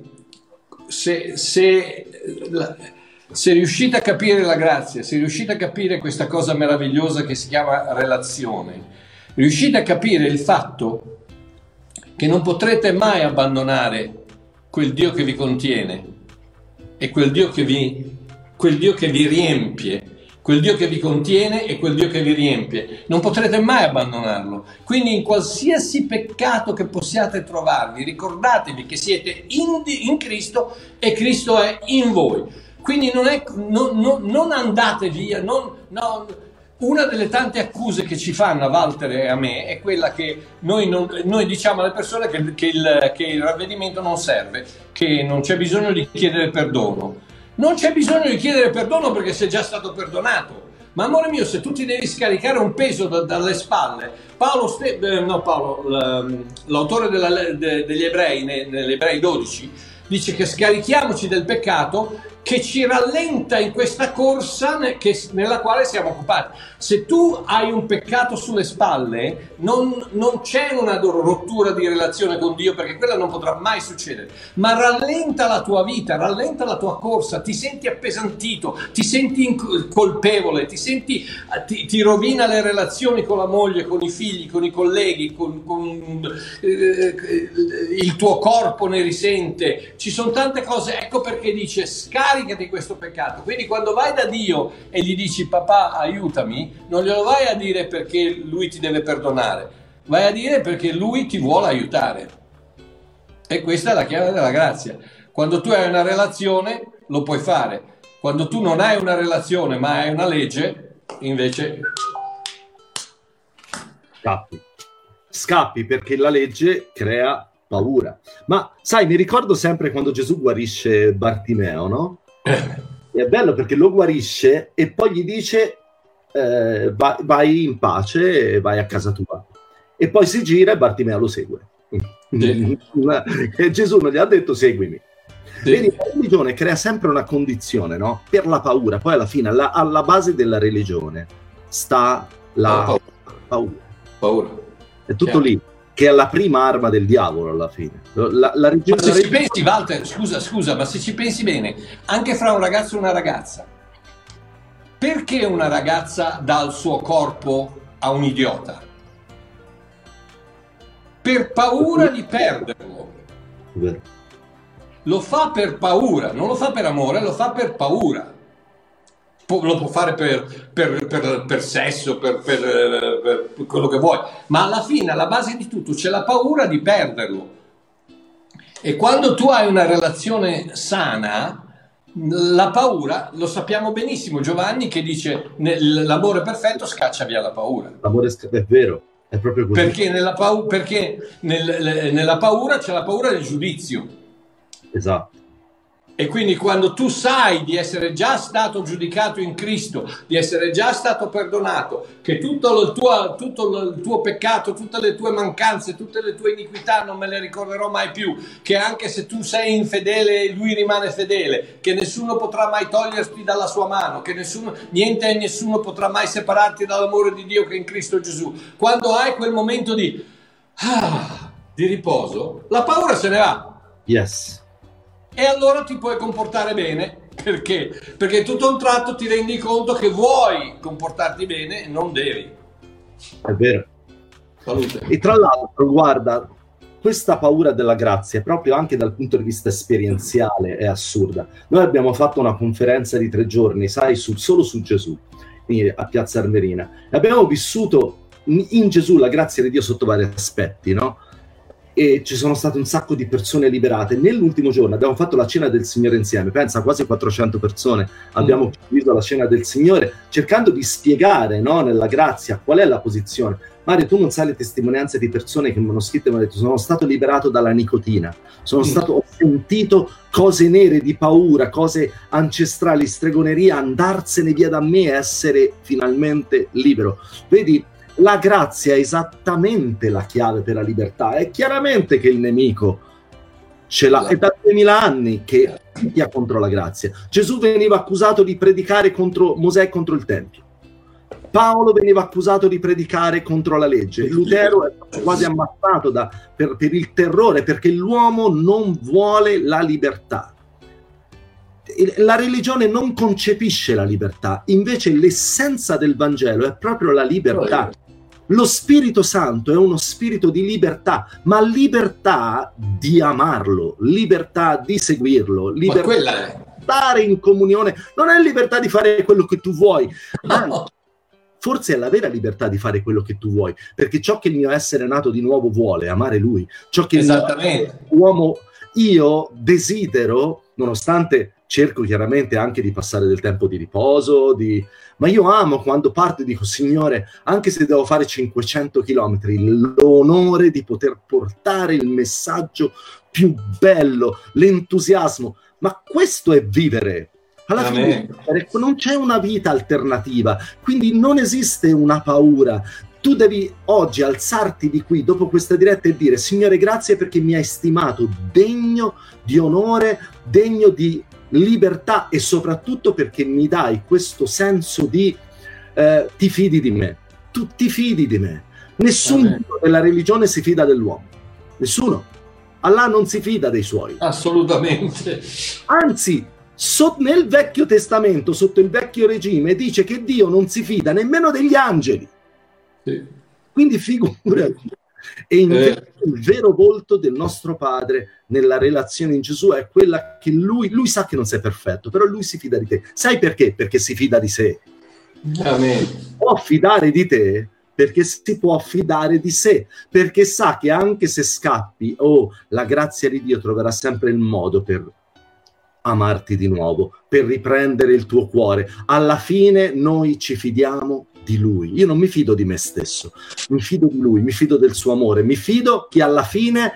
se, se, se riuscite a capire la grazia, se riuscite a capire questa cosa meravigliosa che si chiama relazione, riuscite a capire il fatto che non potrete mai abbandonare quel Dio che vi contiene e quel Dio che vi, quel Dio che vi riempie, quel Dio che vi contiene e quel Dio che vi riempie. Non potrete mai abbandonarlo. Quindi in qualsiasi peccato che possiate trovarvi, ricordatevi che siete in, in Cristo e Cristo è in voi. Quindi non, è, non, non, non andate via, una delle tante accuse che ci fanno a Walter e a me è quella che noi, non, noi diciamo alle persone che, che, il, che il ravvedimento non serve, che non c'è bisogno di chiedere perdono. Non c'è bisogno di chiedere perdono perché sei già stato perdonato. Ma amore mio, se tu ti devi scaricare un peso da, dalle spalle, Paolo, Ste- eh, no, Paolo l'autore della, de, degli ebrei, nell'Ebrei 12, dice che scarichiamoci del peccato che ci rallenta in questa corsa che, nella quale siamo occupati. Se tu hai un peccato sulle spalle, non, non, c'è una rottura di relazione con Dio, perché quella non potrà mai succedere, ma rallenta la tua vita, rallenta la tua corsa, ti senti appesantito, ti senti colpevole, ti, senti, ti, ti rovina le relazioni con la moglie, con i figli, con i colleghi, con, con eh, il tuo corpo ne risente. Ci sono tante cose, ecco perché dice scarica scaricati questo peccato. Quindi quando vai da Dio e gli dici papà aiutami, non glielo vai a dire perché lui ti deve perdonare, vai a dire perché lui ti vuole aiutare. E questa è la chiave della grazia. Quando tu hai una relazione lo puoi fare. Quando tu non hai una relazione ma hai una legge, invece...
Scappi. Scappi perché la legge crea paura. Ma sai, mi ricordo sempre quando Gesù guarisce Bartimeo, no? È bello perché lo guarisce e poi gli dice eh, vai, vai, in pace e vai a casa tua. E poi si gira e Bartimeo lo segue. Sì. e Gesù non gli ha detto seguimi. Sì. Vedi, la religione crea sempre una condizione no? per la paura. Poi alla fine, alla, alla base della religione sta la paura. paura. paura. È tutto Chiaro. lì che è la prima arma del diavolo alla fine. La,
la ma se ci pensi, Walter, scusa, scusa, ma se ci pensi bene, anche fra un ragazzo e una ragazza, perché una ragazza dà il suo corpo a un idiota? Per paura di perderlo. Lo fa per paura, non lo fa per amore, lo fa per paura lo può fare per, per, per, per sesso, per, quello che vuoi, ma alla fine, alla base di tutto, c'è la paura di perderlo. E quando tu hai una relazione sana, la paura, lo sappiamo benissimo, Giovanni che dice l'amore perfetto scaccia via la paura.
L'amore è vero, è proprio così.
Perché nella, paura, perché nel, nella paura c'è la paura del giudizio.
Esatto.
E quindi quando tu sai di essere già stato giudicato in Cristo, di essere già stato perdonato, che tutto il, tuo, tutto il tuo peccato, tutte le tue mancanze, tutte le tue iniquità non me le ricorderò mai più, che anche se tu sei infedele lui rimane fedele, che nessuno potrà mai toglierti dalla sua mano, che nessuno, niente e nessuno potrà mai separarti dall'amore di Dio che è in Cristo Gesù. Quando hai quel momento di, ah, di riposo, la paura se ne va.
Yes
e allora ti puoi comportare bene. Perché? Perché tutto un tratto ti rendi conto che vuoi comportarti bene e non devi.
È vero. Salute. E tra l'altro, guarda, questa paura della grazia, proprio anche dal punto di vista esperienziale, è assurda. Noi abbiamo fatto una conferenza di tre giorni, sai, su, solo su Gesù, a Piazza Armerina. E abbiamo vissuto in Gesù la grazia di Dio sotto vari aspetti, no? E ci sono state un sacco di persone liberate. Nell'ultimo giorno abbiamo fatto la cena del Signore insieme, pensa quasi 400 persone abbiamo mm. la cena del Signore cercando di spiegare no, nella grazia qual è la posizione. Mario, tu non sai le testimonianze di persone che mi hanno scritto e mi hanno detto sono stato liberato dalla nicotina, sono mm. stato, ho sentito cose nere di paura, cose ancestrali, stregoneria, andarsene via da me e essere finalmente libero. Vedi, la grazia è esattamente la chiave per la libertà. È chiaramente che il nemico ce l'ha, è da 2000 anni che picchia contro la grazia. Gesù veniva accusato di predicare contro Mosè e contro il Tempio. Paolo veniva accusato di predicare contro la legge. Lutero è quasi ammazzato da, per, per il terrore perché l'uomo non vuole la libertà la religione non concepisce la libertà, invece l'essenza del Vangelo è proprio la libertà. Lo Spirito Santo è uno spirito di libertà, ma libertà di amarlo, libertà di seguirlo. Libertà...
È,
stare in comunione, non è libertà di fare quello che tu vuoi. No. Forse è la vera libertà di fare quello che tu vuoi, perché ciò che il mio essere nato di nuovo vuole, amare lui, ciò che il uomo io desidero, nonostante cerco chiaramente anche di passare del tempo di riposo, di... ma io amo quando parto e dico, Signore, anche se devo fare 500 km, l'onore di poter portare il messaggio più bello, l'entusiasmo, ma questo è vivere. Alla fine non c'è una vita alternativa, quindi non esiste una paura. Tu devi oggi alzarti di qui dopo questa diretta e dire Signore grazie perché mi hai stimato degno di onore, degno di libertà e soprattutto perché mi dai questo senso di eh, ti fidi di me, tu ti fidi di me. Nessuno della religione si fida dell'uomo, nessuno. Allah non si fida dei suoi.
Assolutamente.
Anzi, so, nel Vecchio Testamento, sotto il vecchio regime, dice che Dio non si fida nemmeno degli angeli. Sì. Quindi figurati. E invece eh. il vero volto del nostro Padre nella relazione in Gesù è quella che lui, lui sa che non sei perfetto, però lui si fida di te. Sai perché? Perché si fida di sé. Amen. Può fidare di te perché si può fidare di sé, perché sa che anche se scappi, oh, la grazia di Dio troverà sempre il modo per amarti di nuovo, per riprendere il tuo cuore. Alla fine noi ci fidiamo di lui. Io non mi fido di me stesso, mi fido di lui, mi fido del suo amore, mi fido che alla fine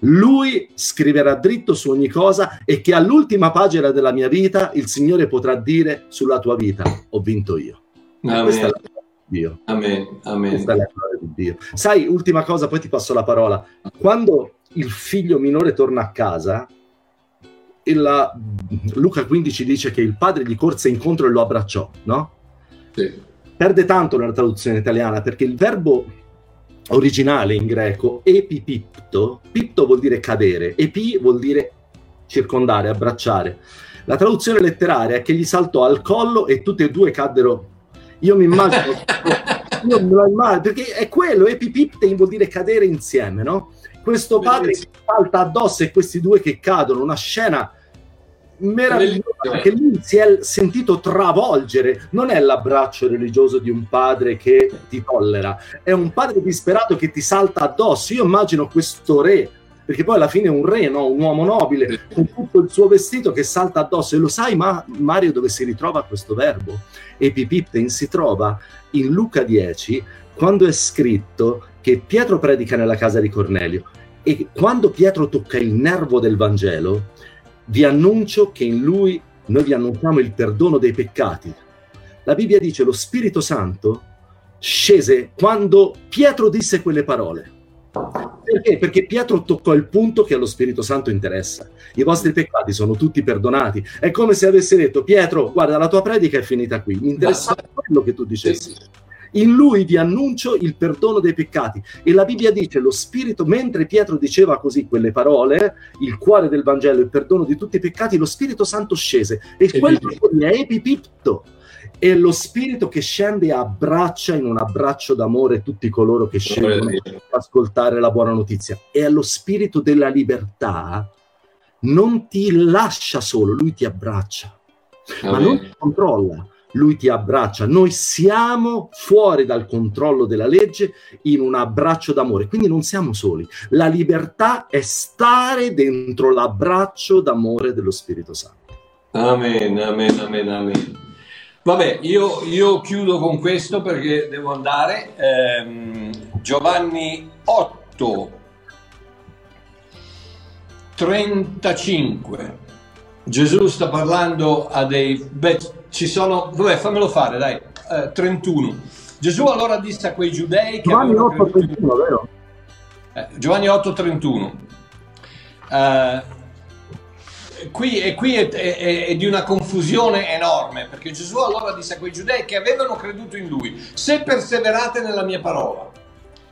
lui scriverà dritto su ogni cosa e che all'ultima pagina della mia vita il Signore potrà dire sulla tua vita ho vinto io.
Amen. Questa è la Dio. Amen, amen. Questa è la gloria
di Dio. Sai, ultima cosa, poi ti passo la parola. Quando il figlio minore torna a casa, la, Luca 15 dice che il padre gli corse incontro e lo abbracciò, no? Sì. Perde tanto nella traduzione italiana perché il verbo originale in greco, epipipto, pipto vuol dire cadere, epi vuol dire circondare, abbracciare. La traduzione letteraria è che gli saltò al collo e tutti e due caddero io mi immagino, io me lo immagino, perché è quello, epipiptein vuol dire cadere insieme, no? Questo padre che salta addosso e questi due che cadono, una scena meravigliosa che lui si è sentito travolgere. Non è l'abbraccio religioso di un padre che ti tollera, è un padre disperato che ti salta addosso. Io immagino questo re perché poi alla fine è un re, no? un uomo nobile, con tutto il suo vestito che salta addosso. E lo sai, ma Mario, dove si ritrova questo verbo? Epipipten si trova in Luca 10, quando è scritto che Pietro predica nella casa di Cornelio. E quando Pietro tocca il nervo del Vangelo, vi annuncio che in lui noi vi annunciamo il perdono dei peccati. La Bibbia dice lo Spirito Santo scese quando Pietro disse quelle parole. Perché? Perché Pietro toccò il punto che allo Spirito Santo interessa. I vostri peccati sono tutti perdonati. È come se avesse detto, Pietro, guarda, la tua predica è finita qui. Mi interessa quello che tu dicessi. In lui vi annuncio il perdono dei peccati. E la Bibbia dice, lo Spirito, mentre Pietro diceva così quelle parole, il cuore del Vangelo, il perdono di tutti i peccati, lo Spirito Santo scese. E, e quel che è epipipto è lo spirito che scende e abbraccia in un abbraccio d'amore tutti coloro che scelgono di ascoltare la buona notizia. E lo spirito della libertà non ti lascia solo, lui ti abbraccia, ah, ma non ti controlla, lui ti abbraccia. Noi siamo fuori dal controllo della legge in un abbraccio d'amore, quindi non siamo soli. La libertà è stare dentro l'abbraccio d'amore dello Spirito Santo.
Amen, amen, amen, amen. Vabbè, io, io, chiudo con questo perché devo andare. Eh, Giovanni 8, 35. Gesù sta parlando a dei... Beh, ci sono... Vabbè, fammelo fare, dai. Eh, 31. Gesù allora disse a quei giudei che...
Giovanni 8, 31, vero?
Eh, Giovanni 8, 31. Eh, qui, e qui è, è, è, di una confusione enorme, perché Gesù allora disse a quei giudei che avevano creduto in lui, se perseverate nella mia parola,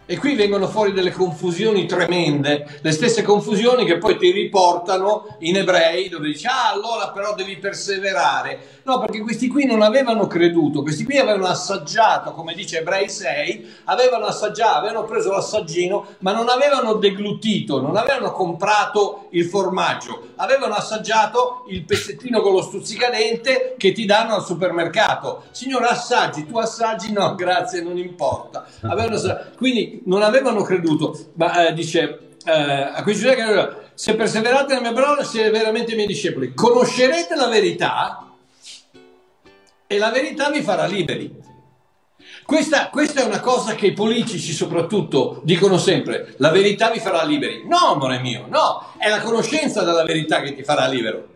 E qui vengono fuori delle confusioni tremende, le stesse confusioni che poi ti riportano in ebrei dove dici ah allora però devi perseverare. No, perché questi qui non avevano creduto, questi qui avevano assaggiato, come dice Ebrei 6, avevano assaggiato, avevano preso l'assaggino, ma non avevano deglutito, non avevano comprato il formaggio, avevano assaggiato il pezzettino con lo stuzzicadente che ti danno al supermercato. Signore, assaggi, tu assaggi? No, grazie, non importa. Avevano, quindi non avevano creduto, ma eh, dice eh, a quei giudei che se perseverate nella mia parola siete veramente miei discepoli, conoscerete la verità e la verità vi farà liberi. Questa, questa, è una cosa che i politici soprattutto dicono sempre, la verità vi farà liberi. No, amore mio, no, è la conoscenza della verità che ti farà libero.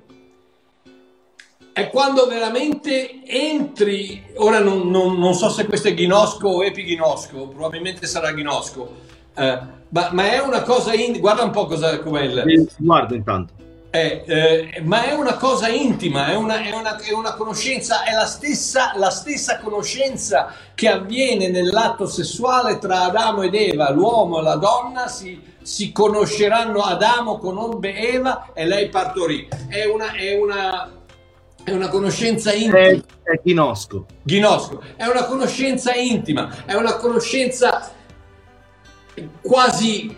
È quando veramente entri, ora non, non, non so se questo è ghinosco o epighinosco, probabilmente sarà ghinosco, eh, ma, ma, è una cosa, in, guarda un po' cosa, com'è il...
Guarda intanto.
È, eh, ma è una cosa intima, è una, è una, è una conoscenza, è la stessa, la stessa, conoscenza che avviene nell'atto sessuale tra Adamo ed Eva, l'uomo e la donna si, si conosceranno, Adamo conobbe Eva e lei partorì. È una, è una, è una conoscenza intima. È,
è Ghinosco.
Ghinosco. È una conoscenza intima, è una conoscenza quasi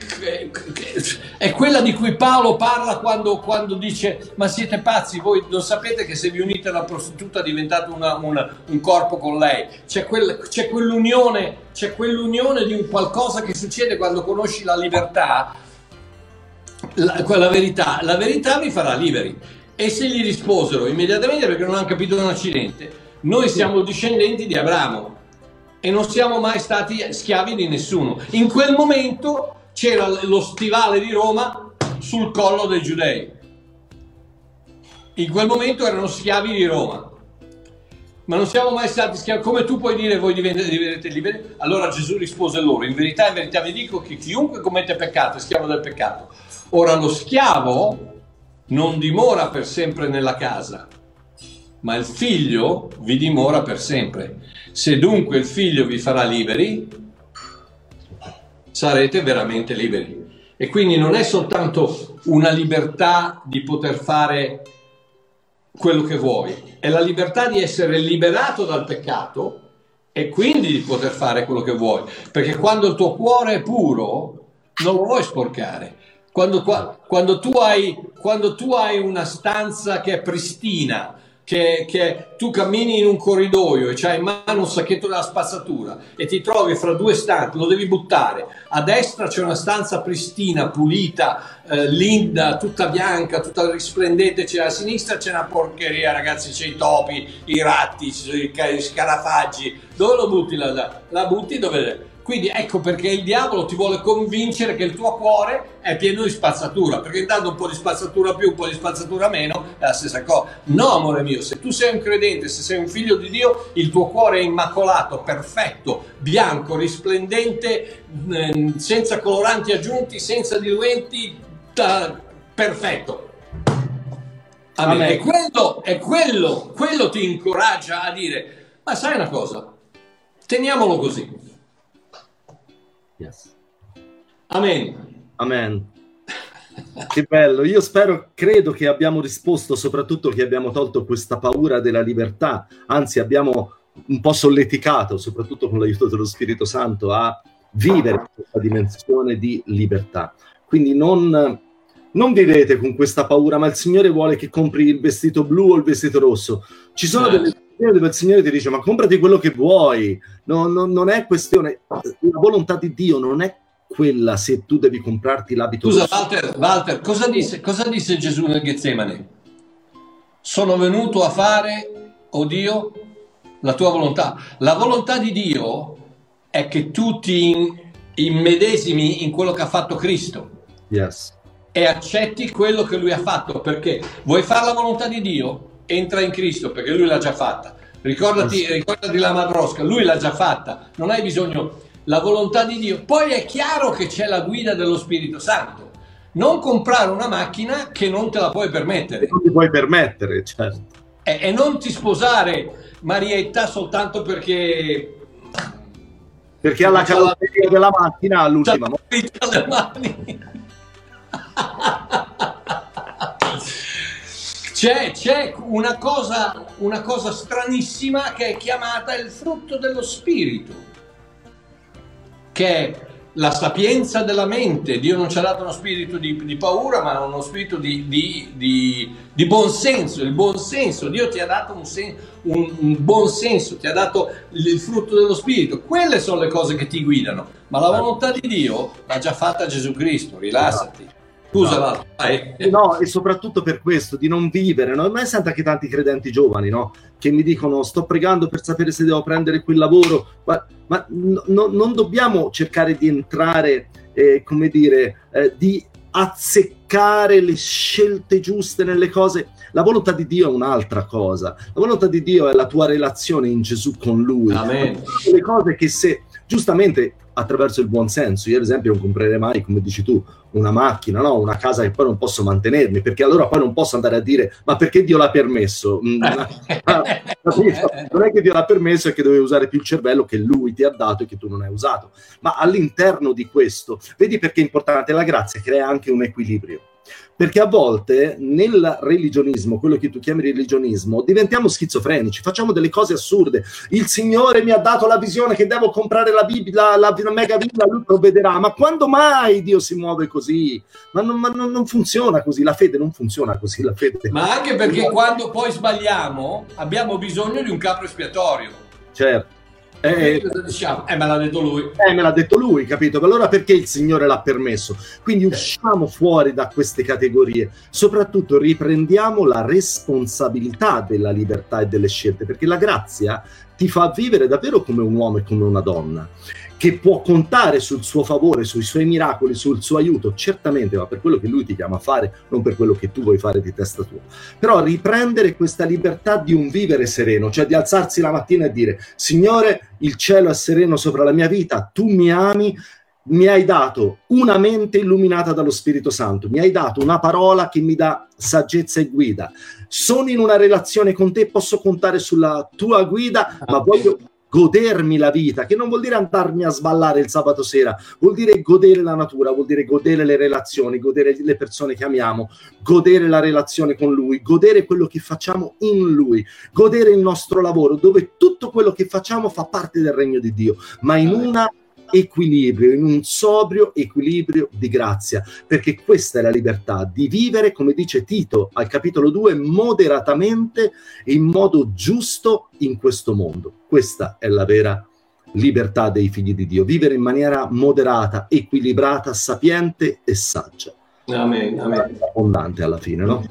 è quella di cui Paolo parla quando, quando, dice ma siete pazzi voi non sapete che se vi unite a una prostituta diventate una, una, un corpo con lei c'è, quel, c'è, quell'unione c'è quell'unione di un qualcosa che succede quando conosci la libertà la, quella verità la verità vi farà liberi e se gli risposero immediatamente perché non hanno capito un accidente noi siamo discendenti di Abramo e non siamo mai stati schiavi di nessuno. In quel momento c'era lo stivale di Roma sul collo dei giudei. In quel momento erano schiavi di Roma. Ma non siamo mai stati schiavi. Come tu puoi dire voi diventerete liberi? Allora Gesù rispose loro, in verità, in verità vi dico che chiunque commette peccato è schiavo del peccato. Ora lo schiavo non dimora per sempre nella casa, ma il figlio vi dimora per sempre. Se dunque il figlio vi farà liberi, sarete veramente liberi. E quindi non è soltanto una libertà di poter fare quello che vuoi, è la libertà di essere liberato dal peccato e quindi di poter fare quello che vuoi. Perché quando il tuo cuore è puro, non lo vuoi sporcare. Quando, quando, tu, hai, quando tu hai una stanza che è pristina, che, che, tu cammini in un corridoio e c'hai in mano un sacchetto della spazzatura e ti trovi fra due stanze, lo devi buttare. A destra c'è una stanza pristina, pulita, eh, linda, tutta bianca, tutta risplendente. C'è a sinistra c'è una porcheria, ragazzi, c'è i topi, i ratti, i scarafaggi. Dove lo butti? La, la butti dove quindi ecco perché il diavolo ti vuole convincere che il tuo cuore è pieno di spazzatura, perché intanto un po' di spazzatura più, un po' di spazzatura meno è la stessa cosa. No, amore mio, se tu sei un credente, se sei un figlio di Dio, il tuo cuore è immacolato, perfetto, bianco, risplendente, ehm, senza coloranti aggiunti, senza diluenti, perfetto. Amen. E quello, è quello, quello ti incoraggia a dire, ma sai una cosa, teniamolo così.
Yes.
Amen.
Amen. Che bello, io spero, credo che abbiamo risposto, soprattutto che abbiamo tolto questa paura della libertà, anzi abbiamo un po' solleticato, soprattutto con l'aiuto dello Spirito Santo, a vivere questa dimensione di libertà. Quindi non, non vivete con questa paura, ma il Signore vuole che compri il vestito blu o il vestito rosso. Ci sono delle dove il Signore ti dice ma comprati quello che vuoi, no, no, non è questione, la volontà di Dio non è quella se tu devi comprarti l'abito.
Scusa Walter, Walter cosa, disse, cosa disse Gesù nel Getsemane? Sono venuto a fare, oh Dio, la tua volontà. La volontà di Dio è che tu ti immedesimi in quello che ha fatto Cristo.
Yes.
E accetti quello che lui ha fatto perché vuoi fare la volontà di Dio? Entra in Cristo perché lui l'ha già fatta. Ricordati, ricordati la Madrosca, lui l'ha già fatta, non hai bisogno la volontà di Dio. Poi è chiaro che c'è la guida dello Spirito Santo. Non comprare una macchina che non te la puoi permettere.
Non ti puoi permettere, certo.
E, e non ti sposare Marietta soltanto perché
perché alla carrozzeria della macchina all'ultima
le mani. C'è, c'è una, cosa, una cosa stranissima che è chiamata il frutto dello spirito, che è la sapienza della mente. Dio non ci ha dato uno spirito di, di paura, ma uno spirito di, di, di, di buon senso. Il buon senso, Dio ti ha dato un, sen, un, un, buon senso, ti ha dato il frutto dello spirito. Quelle sono le cose che ti guidano. Ma la volontà di Dio l'ha già fatta Gesù Cristo, rilassati. Scusa, no.
vai. No, e soprattutto per questo, di non vivere. No? Ma sento anche tanti credenti giovani, no? Che mi dicono, sto pregando per sapere se devo prendere quel lavoro. Ma, ma no, non dobbiamo cercare di entrare, eh, come dire, eh, di azzeccare le scelte giuste nelle cose. La volontà di Dio è un'altra cosa. La volontà di Dio è la tua relazione in Gesù con Lui.
Amen.
Le cose che se giustamente attraverso il buon senso. Io, ad esempio, non comprerei mai, come dici tu, una macchina, no? una casa che poi non posso mantenermi, perché allora poi non posso andare a dire ma perché Dio l'ha permesso? Mm, non è che Dio l'ha permesso, è che dovevi usare più il cervello che Lui ti ha dato e che tu non hai usato. Ma all'interno di questo, vedi perché è importante? La grazia crea anche un equilibrio perché a volte nel religionismo, quello che tu chiami religionismo, diventiamo schizofrenici, facciamo delle cose assurde. Il Signore mi ha dato la visione che devo comprare la, Bibbia, la, la mega Bibbia, lui provvederà. Ma quando mai Dio si muove così? Ma, non, ma non, non, funziona così, la fede non funziona così, la fede.
Ma anche perché quando poi sbagliamo abbiamo bisogno di un capo espiatorio.
Certo.
Eh, diciamo? eh, me l'ha detto lui.
Eh, me l'ha detto lui, capito? Allora perché il Signore l'ha permesso? Quindi usciamo fuori da queste categorie. Soprattutto riprendiamo la responsabilità della libertà e delle scelte, perché la grazia ti fa vivere davvero come un uomo e come una donna che può contare sul suo favore, sui suoi miracoli, sul suo aiuto, certamente, ma per quello che lui ti chiama a fare, non per quello che tu vuoi fare di testa tua. Però riprendere questa libertà di un vivere sereno, cioè di alzarsi la mattina e dire, Signore, il cielo è sereno sopra la mia vita, tu mi ami, mi hai dato una mente illuminata dallo Spirito Santo, mi hai dato una parola che mi dà saggezza e guida. Sono in una relazione con te, posso contare sulla tua guida, ma voglio godermi la vita, che non vuol dire andarmi a sballare il sabato sera, vuol dire godere la natura, vuol dire godere le relazioni, godere le persone che amiamo, godere la relazione con lui, godere quello che facciamo in lui, godere il nostro lavoro, dove tutto quello che facciamo fa parte del regno di Dio, ma in una equilibrio, in un sobrio equilibrio di grazia, perché questa è la libertà di vivere, come dice Tito al capitolo 2, moderatamente e in modo giusto in questo mondo. Questa è la vera libertà dei figli di Dio, vivere in maniera moderata, equilibrata, sapiente e saggia.
Amen, amen.
Abbondante alla fine, no?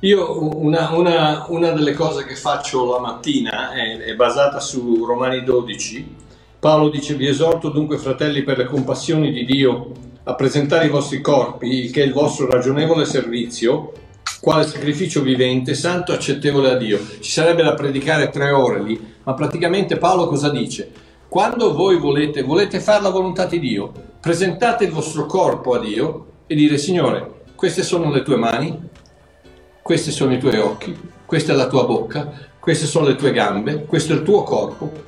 Io una, una, una, delle cose che faccio la mattina è, è basata su Romani 12, Paolo dice, vi esorto dunque fratelli per le compassioni di Dio a presentare i vostri corpi, che è il vostro ragionevole servizio, quale sacrificio vivente, santo, accettevole a Dio. Ci sarebbe da predicare tre ore lì, ma praticamente Paolo cosa dice? Quando voi volete, volete fare la volontà di Dio, presentate il vostro corpo a Dio e dire, Signore, queste sono le tue mani, questi sono i tuoi occhi, questa è la tua bocca, queste sono le tue gambe, questo è il tuo corpo,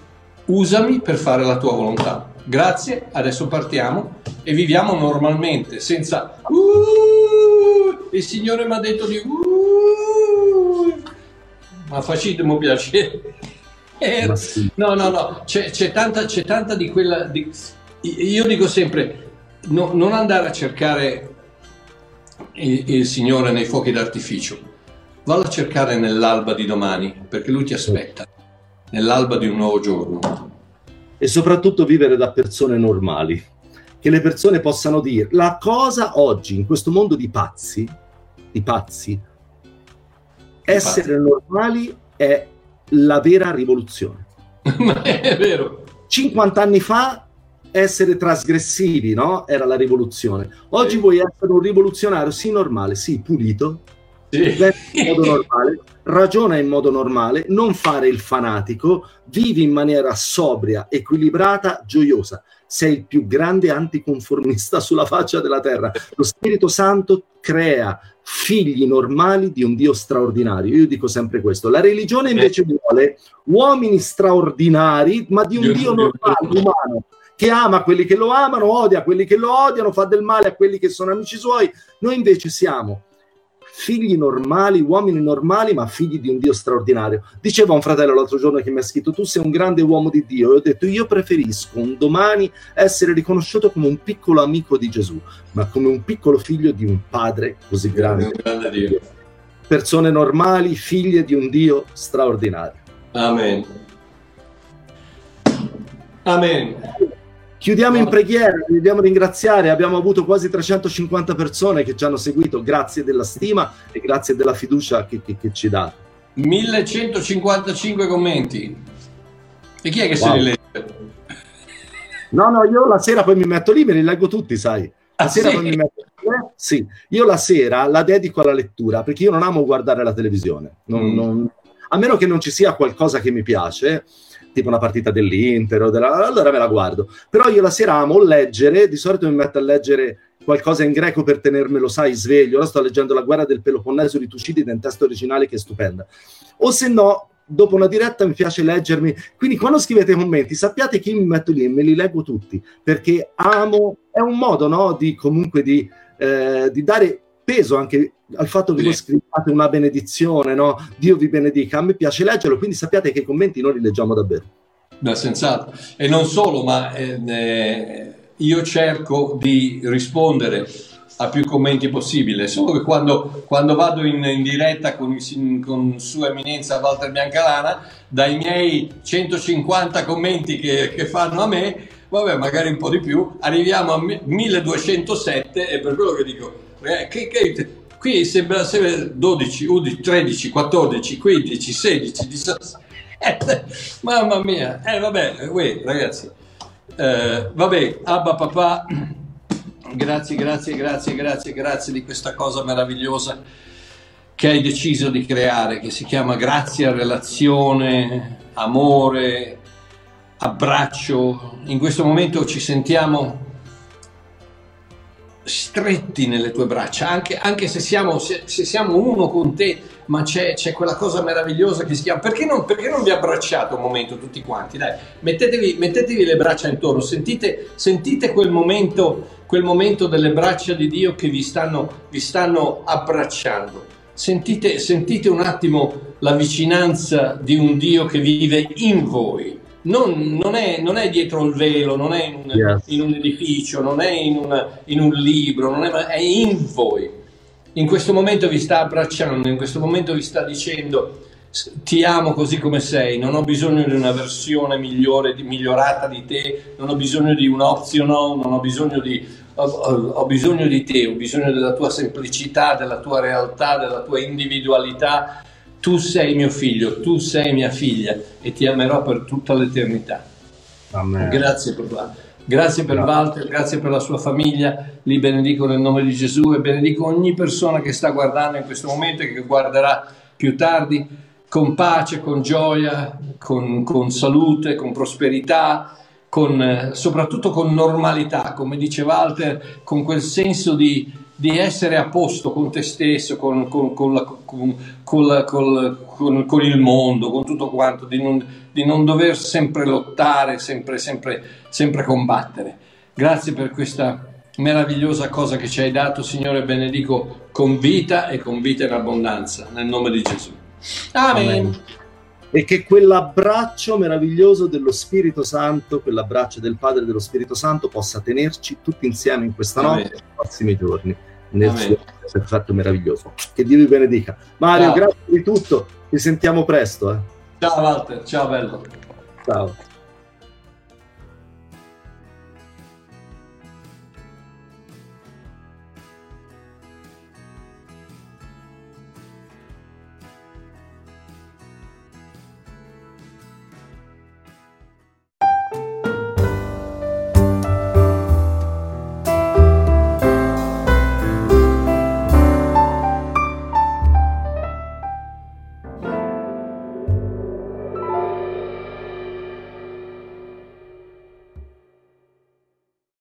usami per fare la tua volontà. Grazie, adesso partiamo e viviamo normalmente, senza uh, il Signore mi ha detto di uh, ma facitemi piacere. Eh. No, no, no, c'è, c'è, tanta, c'è tanta di quella... Di, io dico sempre, no, non andare a cercare il, il Signore nei fuochi d'artificio, vallo a cercare nell'alba di domani, perché Lui ti aspetta nell'alba di un nuovo giorno.
E soprattutto vivere da persone normali, che le persone possano dire la cosa oggi in questo mondo di pazzi, di pazzi, di essere pazzi. normali è la vera rivoluzione.
Ma è vero.
50 anni fa essere trasgressivi, no? Era la rivoluzione. Oggi sì. vuoi essere un rivoluzionario, sì, normale, sì, pulito, sì. in modo normale, ragiona in modo normale, non fare il fanatico, vivi in maniera sobria, equilibrata, gioiosa. Sei il più grande anticonformista sulla faccia della terra. Lo Spirito Santo crea figli normali di un Dio straordinario. Io dico sempre questo. La religione invece vuole uomini straordinari, ma di un Dio, Dio normale, umano che ama quelli che lo amano, odia quelli che lo odiano, fa del male a quelli che sono amici suoi. Noi invece siamo figli normali, uomini normali, ma figli di un Dio straordinario. Diceva un fratello l'altro giorno che mi ha scritto: Tu sei un grande uomo di Dio. E ho detto: Io preferisco un domani essere riconosciuto come un piccolo amico di Gesù, ma come un piccolo figlio di un padre così grande. Un grande Dio. Persone normali, figlie di un Dio straordinario.
Amen. Amen.
Chiudiamo in preghiera, vi dobbiamo ringraziare, abbiamo avuto quasi 350 persone che ci hanno seguito, grazie della stima e grazie della fiducia che, che, che ci dà.
1155 commenti. E chi è che wow. se li legge?
No, no, io la sera poi mi metto lì, me li leggo tutti, sai. La ah, sera sì? poi mi metto eh, sì, io la sera la dedico alla lettura perché io non amo guardare la televisione. Non, mm. non, a meno che non ci sia qualcosa che mi piace, tipo una partita dell'Inter, o della... allora me la guardo. Però io la sera amo leggere, di solito mi metto a leggere qualcosa in greco per tenermelo, sai, sveglio. Ora sto leggendo La guerra del Peloponneso di Tucidide in testo originale che è stupenda. O se no, dopo una diretta mi piace leggermi. Quindi quando scrivete commenti, sappiate che io mi metto lì e me li leggo tutti, perché amo, è un modo, no, di comunque di, eh, di dare peso anche al fatto che voi scrivate una benedizione, no? Dio vi benedica. A me piace leggerlo, quindi sappiate che i commenti noi li leggiamo davvero.
Beh, senz'altro. E non solo, ma eh, eh, io cerco di rispondere a più commenti possibile, solo che quando, quando vado in, in, diretta con, con, Sua Eminenza Walter Biancalana, dai miei 150 commenti che, che fanno a me, vabbè, magari un po' di più, arriviamo a 1207 e per quello che dico, eh, che, che, qui sembra, sembra 12, 11, 13, 14, 15, 16, 17. Mamma mia, eh vabbè, uè, ragazzi, eh, vabbè, Abba papà, grazie, grazie, grazie, grazie, grazie di questa cosa meravigliosa che hai deciso di creare, che si chiama grazia, relazione, amore, abbraccio. In questo momento ci sentiamo stretti nelle tue braccia, anche, anche se, siamo, se, se, siamo, uno con te, ma c'è, c'è, quella cosa meravigliosa che si chiama. Perché non, perché non vi abbracciate un momento tutti quanti? Dai, mettetevi, mettetevi le braccia intorno, sentite, sentite quel, momento, quel momento delle braccia di Dio che vi stanno, vi stanno abbracciando. Sentite, sentite un attimo la vicinanza di un Dio che vive in voi non, non, è, non, è, dietro il velo, non è in un, yes. in un edificio, non è in, una, in un libro, è, è, in voi. In questo momento vi sta abbracciando, in questo momento vi sta dicendo ti amo così come sei, non ho bisogno di una versione migliore, di, migliorata di te, non ho bisogno di un optional, non ho bisogno di, ho, ho bisogno di te, ho bisogno della tua semplicità, della tua realtà, della tua individualità tu sei mio figlio, tu sei mia figlia e ti amerò per tutta l'eternità. Amen. Grazie papà. Grazie per grazie. Walter, grazie per la sua famiglia, li benedico nel nome di Gesù e benedico ogni persona che sta guardando in questo momento e che guarderà più tardi con pace, con gioia, con, con salute, con prosperità, con, soprattutto con normalità, come dice Walter, con quel senso di, di essere a posto con te stesso, con, con, con, la, con, il mondo, con tutto quanto, di non, di non dover sempre lottare, sempre, sempre, sempre combattere. Grazie per questa meravigliosa cosa che ci hai dato, Signore, benedico con vita e con vita in abbondanza, nel nome di Gesù. Amen. Amen.
E che quell'abbraccio meraviglioso dello Spirito Santo, quell'abbraccio del Padre e dello Spirito Santo possa tenerci tutti insieme in questa notte e nei prossimi giorni nel suo perfetto meraviglioso. Che Dio vi benedica. Mario, ciao. grazie di tutto, ci sentiamo presto. Eh.
Ciao Walter, ciao bello.
Ciao.